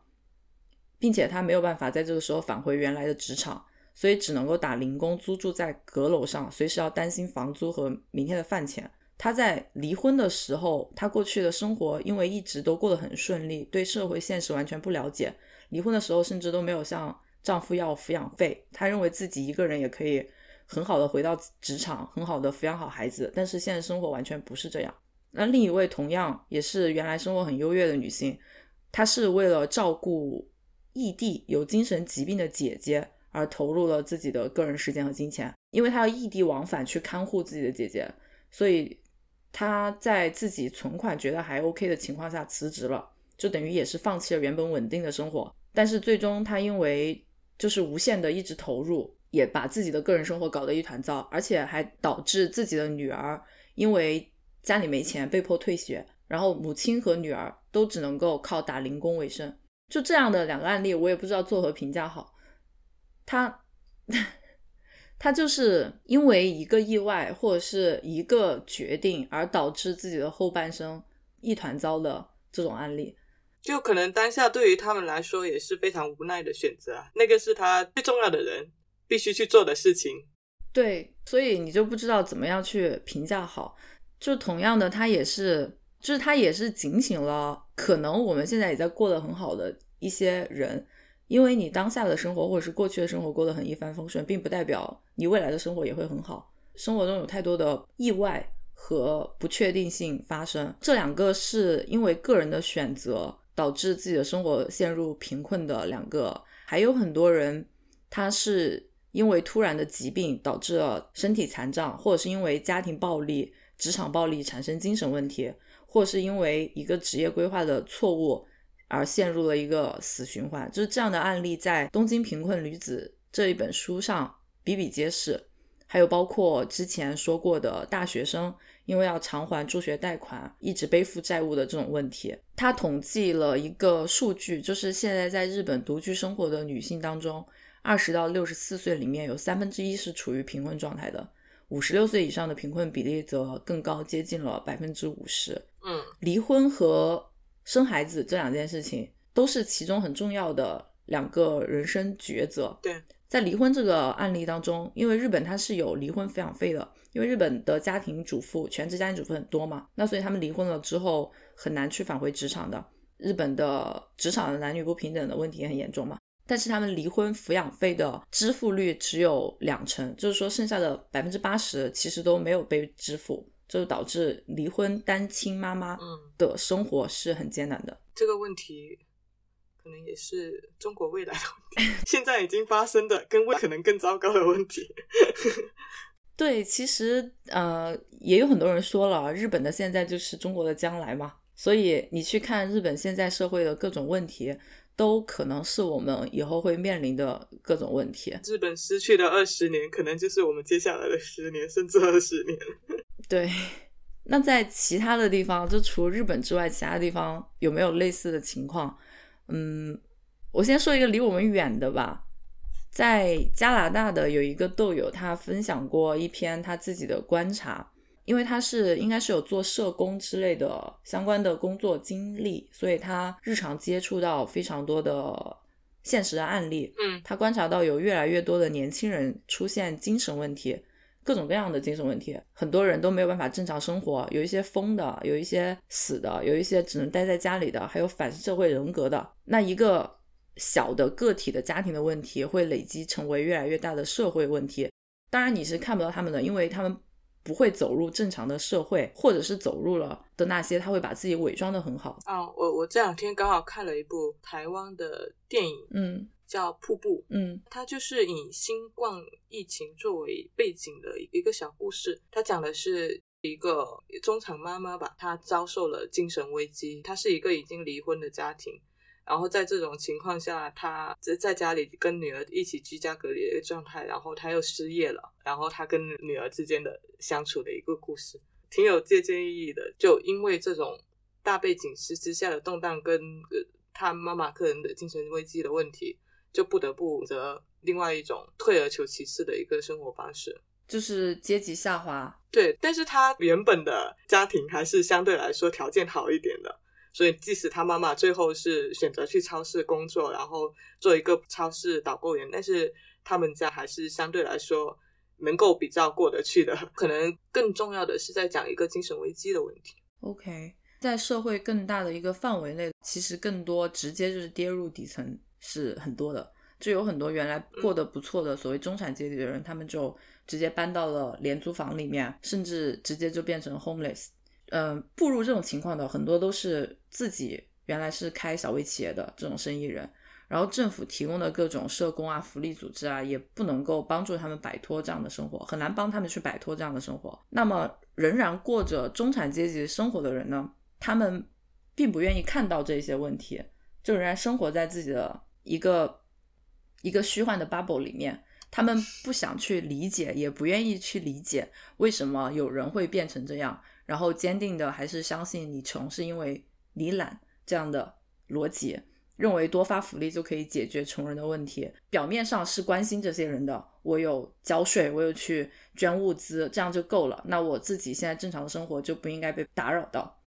Speaker 3: 并且她没有办法在这个时候返回原来的职场。所以只能够打零工，租住在阁楼上，随时要担心房租和明天的饭钱。她在离婚的时候，她过去的生活因为一直都过得很顺利，对社会现实完全不了解。离婚的时候，甚至都没有向丈夫要抚养费。她认为自己一个人也可以很好的回到职场，很好的抚养好孩子。但是现实生活完全不是这样。那另一位同样也是原来生活很优越的女性，她是为了照顾异地有精神疾病的姐姐。而投入了自己的个人时间和金钱，因为她要异地往返去看护自己的姐姐，所以她在自己存款觉得还 OK 的情况下辞职了，就等于也是放弃了原本稳定的生活。但是最终他因为就是无限的一直投入，也把自己的个人生活搞得一团糟，而且还导致自己的女儿因为家里没钱被迫退学，然后母亲和女儿都只能够靠打零工为生。就这样的两个案例，我也不知道作何评价好。他，他就是因为一个意外或者是一个决定而导致自己的后半生一团糟的这种案例，
Speaker 2: 就可能当下对于他们来说也是非常无奈的选择。那个是他最重要的人必须去做的事情。
Speaker 3: 对，所以你就不知道怎么样去评价好。就同样的，他也是，就是他也是警醒了，可能我们现在也在过得很好的一些人。因为你当下的生活或者是过去的生活过得很一帆风顺，并不代表你未来的生活也会很好。生活中有太多的意外和不确定性发生，这两个是因为个人的选择导致自己的生活陷入贫困的两个。还有很多人，他是因为突然的疾病导致了身体残障，或者是因为家庭暴力、职场暴力产生精神问题，或是因为一个职业规划的错误。而陷入了一个死循环，就是这样的案例在《东京贫困女子》这一本书上比比皆是。还有包括之前说过的大学生因为要偿还助学贷款，一直背负债务的这种问题。他统计了一个数据，就是现在在日本独居生活的女性当中，二十到六十四岁里面有三分之一是处于贫困状态的，五十六岁以上的贫困比例则更高，接近了百分之五十。
Speaker 2: 嗯，
Speaker 3: 离婚和生孩子这两件事情都是其中很重要的两个人生抉择。
Speaker 2: 对，
Speaker 3: 在离婚这个案例当中，因为日本它是有离婚抚养费的，因为日本的家庭主妇、全职家庭主妇很多嘛，那所以他们离婚了之后很难去返回职场的。日本的职场的男女不平等的问题也很严重嘛，但是他们离婚抚养费的支付率只有两成，就是说剩下的百分之八十其实都没有被支付。就导致离婚单亲妈妈的生活是很艰难的。
Speaker 2: 这个问题可能也是中国未来的问题，现在已经发生的跟未可能更糟糕的问题。
Speaker 3: 对，其实呃，也有很多人说了，日本的现在就是中国的将来嘛。所以你去看日本现在社会的各种问题，都可能是我们以后会面临的各种问题。
Speaker 2: 日本失去的二十年，可能就是我们接下来的十年，甚至二十年。
Speaker 3: 对，那在其他的地方，就除日本之外，其他地方有没有类似的情况？嗯，我先说一个离我们远的吧。在加拿大的有一个豆友，他分享过一篇他自己的观察，因为他是应该是有做社工之类的相关的工作经历，所以他日常接触到非常多的现实的案例，
Speaker 2: 嗯
Speaker 3: 他观察到有越来越多的年轻人出现精神问题，各种各样的精神问题，很多人都没有办法正常生活，有一些疯的，有一些死的，有一些只能待在家里的，还有反社会人格的。那一个小的个体的家庭的问题会累积成为越来越大的社会问题。当然你是看不到他们的，因为他们不会走入正常的社会，或者是走入了的那些，他会把自己伪装的很好。
Speaker 2: 啊，我我这两天刚好看了一部台湾的电影，
Speaker 3: 嗯
Speaker 2: 叫《瀑布》，
Speaker 3: 嗯
Speaker 2: 它就是以新冠疫情作为背景的一个小故事。它讲的是一个中产妈妈吧，她遭受了精神危机。她是一个已经离婚的家庭，然后在这种情况下，他在在家里跟女儿一起居家隔离的一个状态，然后他又失业了，然后他跟女儿之间的相处的一个故事，挺有借鉴意义的。就因为这种大背景之之下的动荡跟呃她妈妈个人的精神危机的问题。就不得不择另外一种退而求其次的一个生活方式。
Speaker 3: 就是阶级下滑。
Speaker 2: 对，但是他原本的家庭还是相对来说条件好一点的，所以即使他妈妈最后是选择去超市工作，然后做一个超市导购员，但是他们家还是相对来说能够比较过得去的。可能更重要的是在讲一个精神危机的问题。
Speaker 3: OK，在社会更大的一个范围内，其实更多直接就是跌入底层是很多的。就有很多原来过得不错的所谓中产阶级的人，他们就直接搬到了廉租房里面，甚至直接就变成 homeless。嗯、步入这种情况的很多都是自己原来是开小微企业的这种生意人，然后政府提供的各种社工啊、福利组织啊，也不能够帮助他们摆脱这样的生活，很难帮他们去摆脱这样的生活。那么，仍然过着中产阶级生活的人呢，他们并不愿意看到这些问题，就仍然生活在自己的一个一个虚幻的 bubble 里面。他们不想去理解，也不愿意去理解为什么有人会变成这样，然后坚定的还是相信你穷是因为你懒这样的逻辑，认为多发福利就可以解决穷人的问题。表面上是关心这些人的，我有交税，我有去捐物资，这样就够了。那我自己现在正常的生活就不应该被打扰到。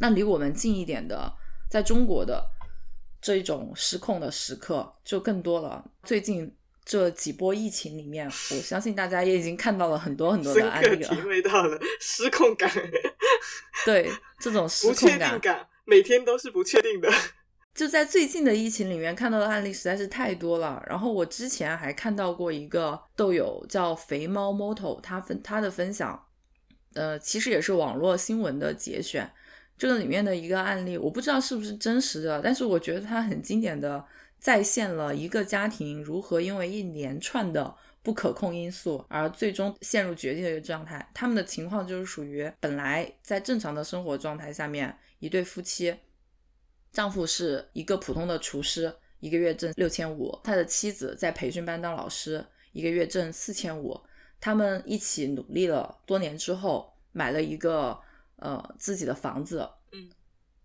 Speaker 3: 那离我们近一点的，在中国的这一种失控的时刻就更多了。最近这几波疫情里面，我相信大家也已经看到了很多很多的案例了。
Speaker 2: 会到了失控感、
Speaker 3: 对这种失控感
Speaker 2: 确定，感，每天都是不确定的。
Speaker 3: 就在最近的疫情里面看到的案例实在是太多了。然后我之前还看到过一个豆友叫肥猫 Moto，他分他的分享，呃，其实也是网络新闻的节选。这个里面的一个案例，我不知道是不是真实的，但是我觉得它很经典的再现了一个家庭如何因为一连串的不可控因素而最终陷入绝境的一个状态。他们的情况就是属于本来在正常的生活状态下面，一对夫妻，丈夫是一个普通的厨师，一个月挣六千五，他的妻子在培训班当老师，一个月挣四千五。他们一起努力了多年之后，买了一个呃自己的房子，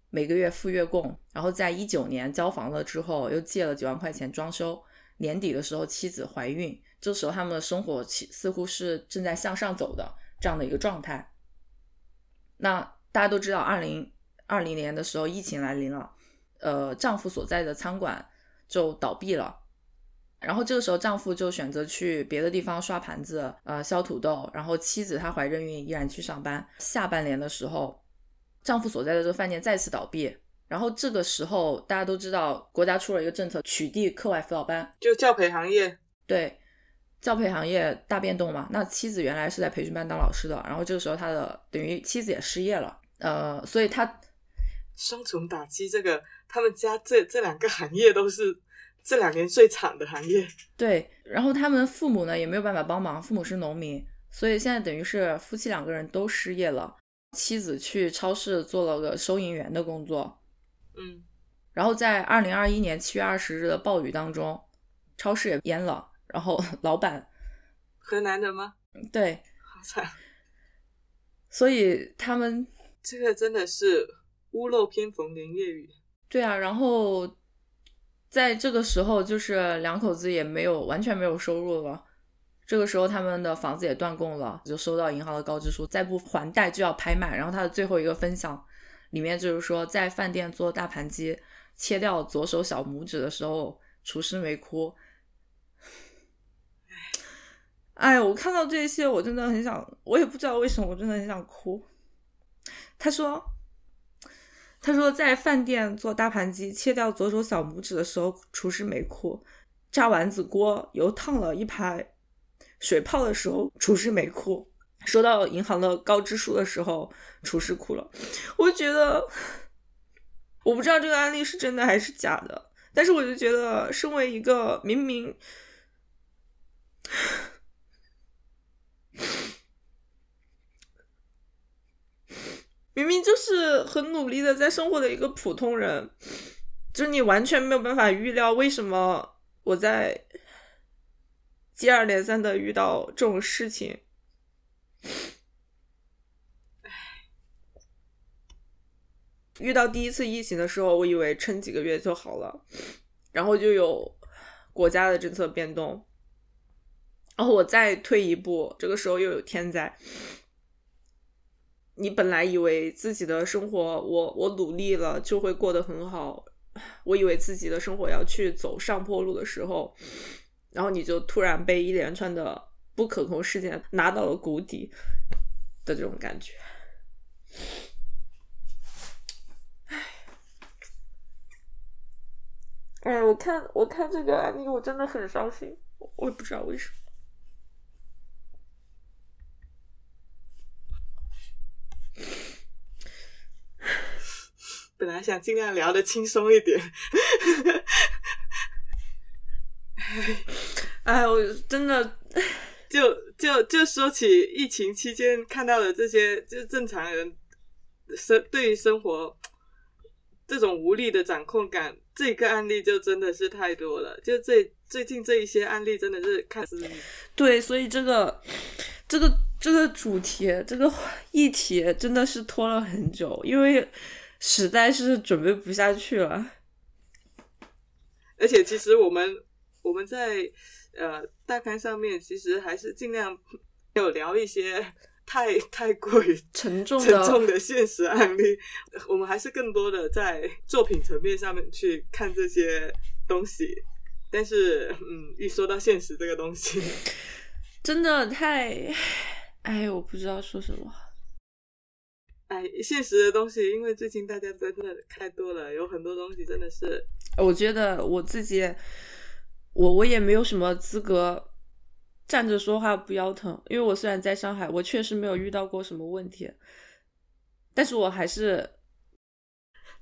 Speaker 3: 每个月付月供，然后在一九年交房了之后，又借了几万块钱装修。年底的时候，妻子怀孕，这时候他们的生活似乎是正在向上走的这样的一个状态。那大家都知道，二零二零年的时候疫情来临了，呃，丈夫所在的餐馆就倒闭了。然后这个时候，丈夫就选择去别的地方刷盘子，呃，削土豆。然后妻子她怀着孕，依然去上班。下半年的时候，丈夫所在的这个饭店再次倒闭。然后这个时候，大家都知道国家出了一个政策，取缔课外辅导班。
Speaker 2: 就教培行业，
Speaker 3: 对，教培行业大变动嘛。那妻子原来是在培训班当老师的，然后这个时候他的等于妻子也失业了，呃，所以他
Speaker 2: 双重打击，这个他们家这这两个行业都是这两年最惨的行业。
Speaker 3: 对，然后他们父母呢也没有办法帮忙，父母是农民，所以现在等于是夫妻两个人都失业了。妻子去超市做了个收银员的工作，
Speaker 2: 嗯，
Speaker 3: 然后在二零二一年七月二十日的暴雨当中，超市也淹了，然后 老板
Speaker 2: 河南的吗？
Speaker 3: 对，
Speaker 2: 好惨，
Speaker 3: 所以他们
Speaker 2: 这个真的是屋漏偏逢连夜雨。
Speaker 3: 对啊，然后在这个时候，就是两口子也没有完全没有收入了。这个时候，他们的房子也断供了，就收到银行的告知书，再不还贷就要拍卖。然后他的最后一个分享里面就是说，在饭店做大盘鸡切掉左手小拇指的时候，厨师没哭。哎，我看到这些，我真的很想，我也不知道为什么，我真的很想哭。他说，他说在饭店做大盘鸡切掉左手小拇指的时候，厨师没哭；炸丸子锅油烫了一排水泡的时候，厨师没哭；收到银行的告知书的时候，厨师哭了。我觉得，我不知道这个案例是真的还是假的，但是我就觉得，身为一个明明。明明就是很努力的在生活的一个普通人，就是你完全没有办法预料为什么我在接二连三的遇到这种事情。遇到第一次疫情的时候，我以为撑几个月就好了，然后就有国家的政策变动，然后我再退一步，这个时候又有天灾。你本来以为自己的生活，我我努力了就会过得很好，我以为自己的生活要去走上坡路的时候，然后你就突然被一连串的不可控事件拿到了谷底的这种感觉。唉，哎，我看我看这个案例，我真的很伤心，我也不知道为什么。
Speaker 2: 本来想尽量聊的轻松一点，
Speaker 3: 哎，我真的
Speaker 2: 就就就说起疫情期间看到的这些，就是正常人生对于生活这种无力的掌控感，这个案例就真的是太多了。就最最近这一些案例，真的是看似
Speaker 3: 对，所以这个这个这个主题这个议题真的是拖了很久，因为。实在是准备不下去了，
Speaker 2: 而且其实我们我们在呃大刊上面其实还是尽量有聊一些太太过于
Speaker 3: 沉重
Speaker 2: 沉重的现实案例，我们还是更多的在作品层面上面去看这些东西。但是，嗯，一说到现实这个东西，
Speaker 3: 真的太……哎，我不知道说什么。
Speaker 2: 哎，现实的东西，因为最近大家真的太多了，有很多东西真的是。
Speaker 3: 我觉得我自己，我我也没有什么资格站着说话不腰疼，因为我虽然在上海，我确实没有遇到过什么问题，但是我还是，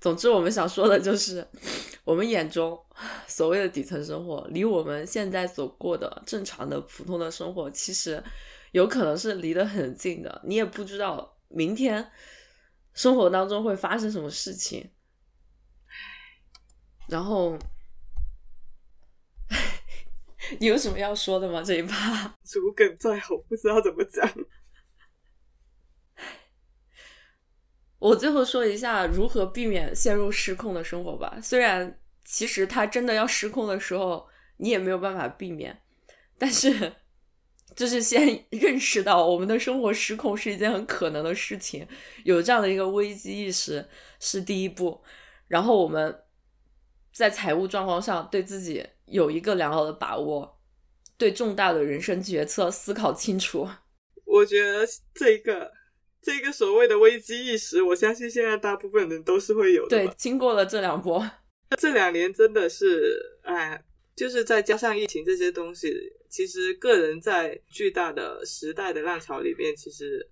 Speaker 3: 总之我们想说的就是，我们眼中所谓的底层生活，离我们现在所过的正常的普通的生活，其实有可能是离得很近的，你也不知道明天。生活当中会发生什么事情？然后，你有什么要说的吗？这一趴
Speaker 2: 主梗在喉，不知道怎么讲。
Speaker 3: 我最后说一下如何避免陷入失控的生活吧。虽然其实他真的要失控的时候，你也没有办法避免，但是。就是先认识到我们的生活失控是一件很可能的事情，有这样的一个危机意识是第一步。然后我们在财务状况上对自己有一个良好的把握，对重大的人生决策思考清楚。
Speaker 2: 我觉得这个这个所谓的危机意识，我相信现在大部分人都是会有的。
Speaker 3: 对，经过了这两波，
Speaker 2: 这两年真的是哎。就是再加上疫情这些东西，其实个人在巨大的时代的浪潮里面，其实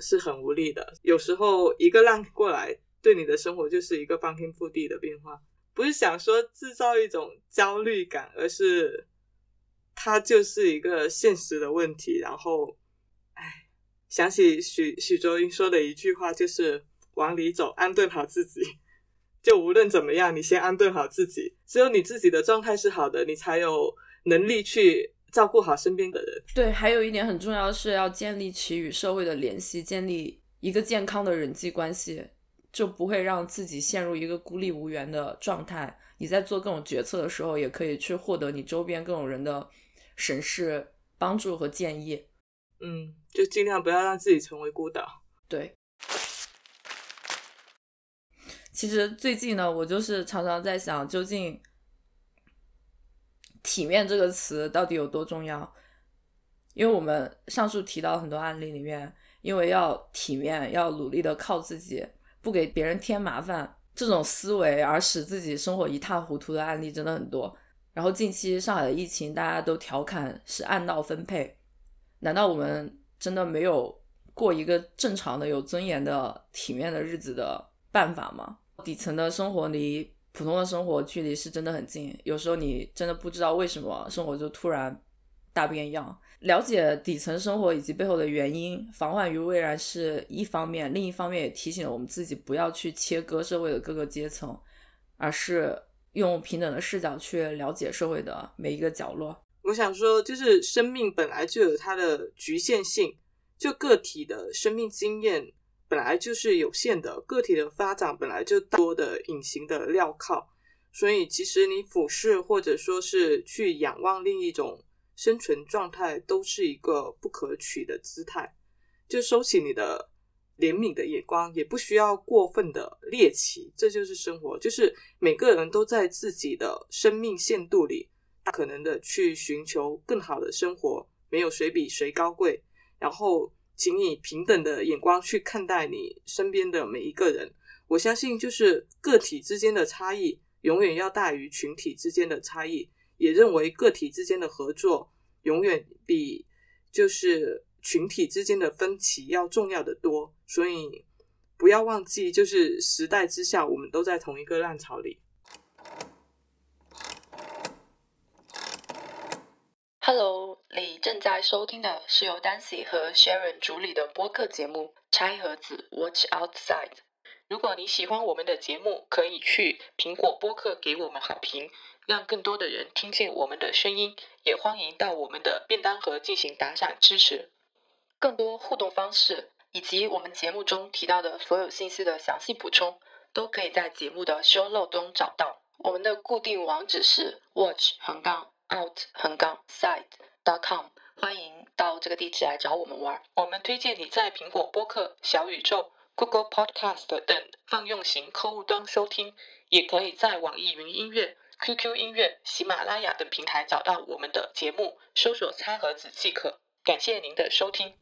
Speaker 2: 是很无力的。有时候一个浪过来，对你的生活就是一个翻天覆地的变化。不是想说制造一种焦虑感，而是它就是一个现实的问题。然后，哎，想起许许卓英说的一句话，就是往里走，安顿好自己。就无论怎么样，你先安顿好自己。只有你自己的状态是好的，你才有能力去照顾好身边的人。
Speaker 3: 对，还有一点很重要的是要建立起与社会的联系，建立一个健康的人际关系，就不会让自己陷入一个孤立无援的状态。你在做各种决策的时候，也可以去获得你周边各种人的审视、帮助和建议。
Speaker 2: 嗯，就尽量不要让自己成为孤岛。
Speaker 3: 对。其实最近呢，我就是常常在想，究竟体面这个词到底有多重要？因为我们上述提到很多案例里面，因为要体面，要努力的靠自己，不给别人添麻烦，这种思维而使自己生活一塌糊涂的案例真的很多。然后近期上海的疫情，大家都调侃是按闹分配，难道我们真的没有过一个正常的、有尊严的、体面的日子的办法吗？底层的生活离普通的生活距离是真的很近，有时候你真的不知道为什么生活就突然大变样。了解底层生活以及背后的原因，防患于未然是一方面，另一方面也提醒了我们自己不要去切割社会的各个阶层，而是用平等的视角去了解社会的每一个角落。
Speaker 2: 我想说，就是生命本来就有它的局限性，就个体的生命经验本来就是有限的，个体的发展本来就多的隐形的镣铐，所以其实你俯视或者说是去仰望另一种。生存状态都是一个不可取的姿态，就收起你的怜悯的眼光，也不需要过分的猎奇，这就是生活。就是每个人都在自己的生命限度里，大可能的去寻求更好的生活，没有谁比谁高贵。然后，请以平等的眼光去看待你身边的每一个人。我相信，就是个体之间的差异，永远要大于群体之间的差异。也认为个体之间的合作永远比就是群体之间的分歧要重要的多，所以不要忘记，就是时代之下，我们都在同一个浪潮里。
Speaker 3: Hello，你正在收听的是由 Dancy 和 Sharon 主理的播客节目《拆盒子 Watch Outside》。
Speaker 4: 如果你喜欢我们的节目，可以去苹果播客给我们好评。让更多的人听见我们的声音，也欢迎到我们的便当盒进行打赏支持。
Speaker 3: 更多互动方式以及我们节目中提到的所有信息的详细补充，都可以在节目的 show note 中找到。我们的固定网址是 watch 横杠 out 横杠 side dot com，欢迎到这个地址来找我们玩。
Speaker 4: 我们推荐你在苹果播客、小宇宙、Google Podcast 等泛用型客户端收听，也可以在网易云音乐。QQ 音乐、喜马拉雅等平台找到我们的节目，搜索“餐盒子”即可。感谢您的收听。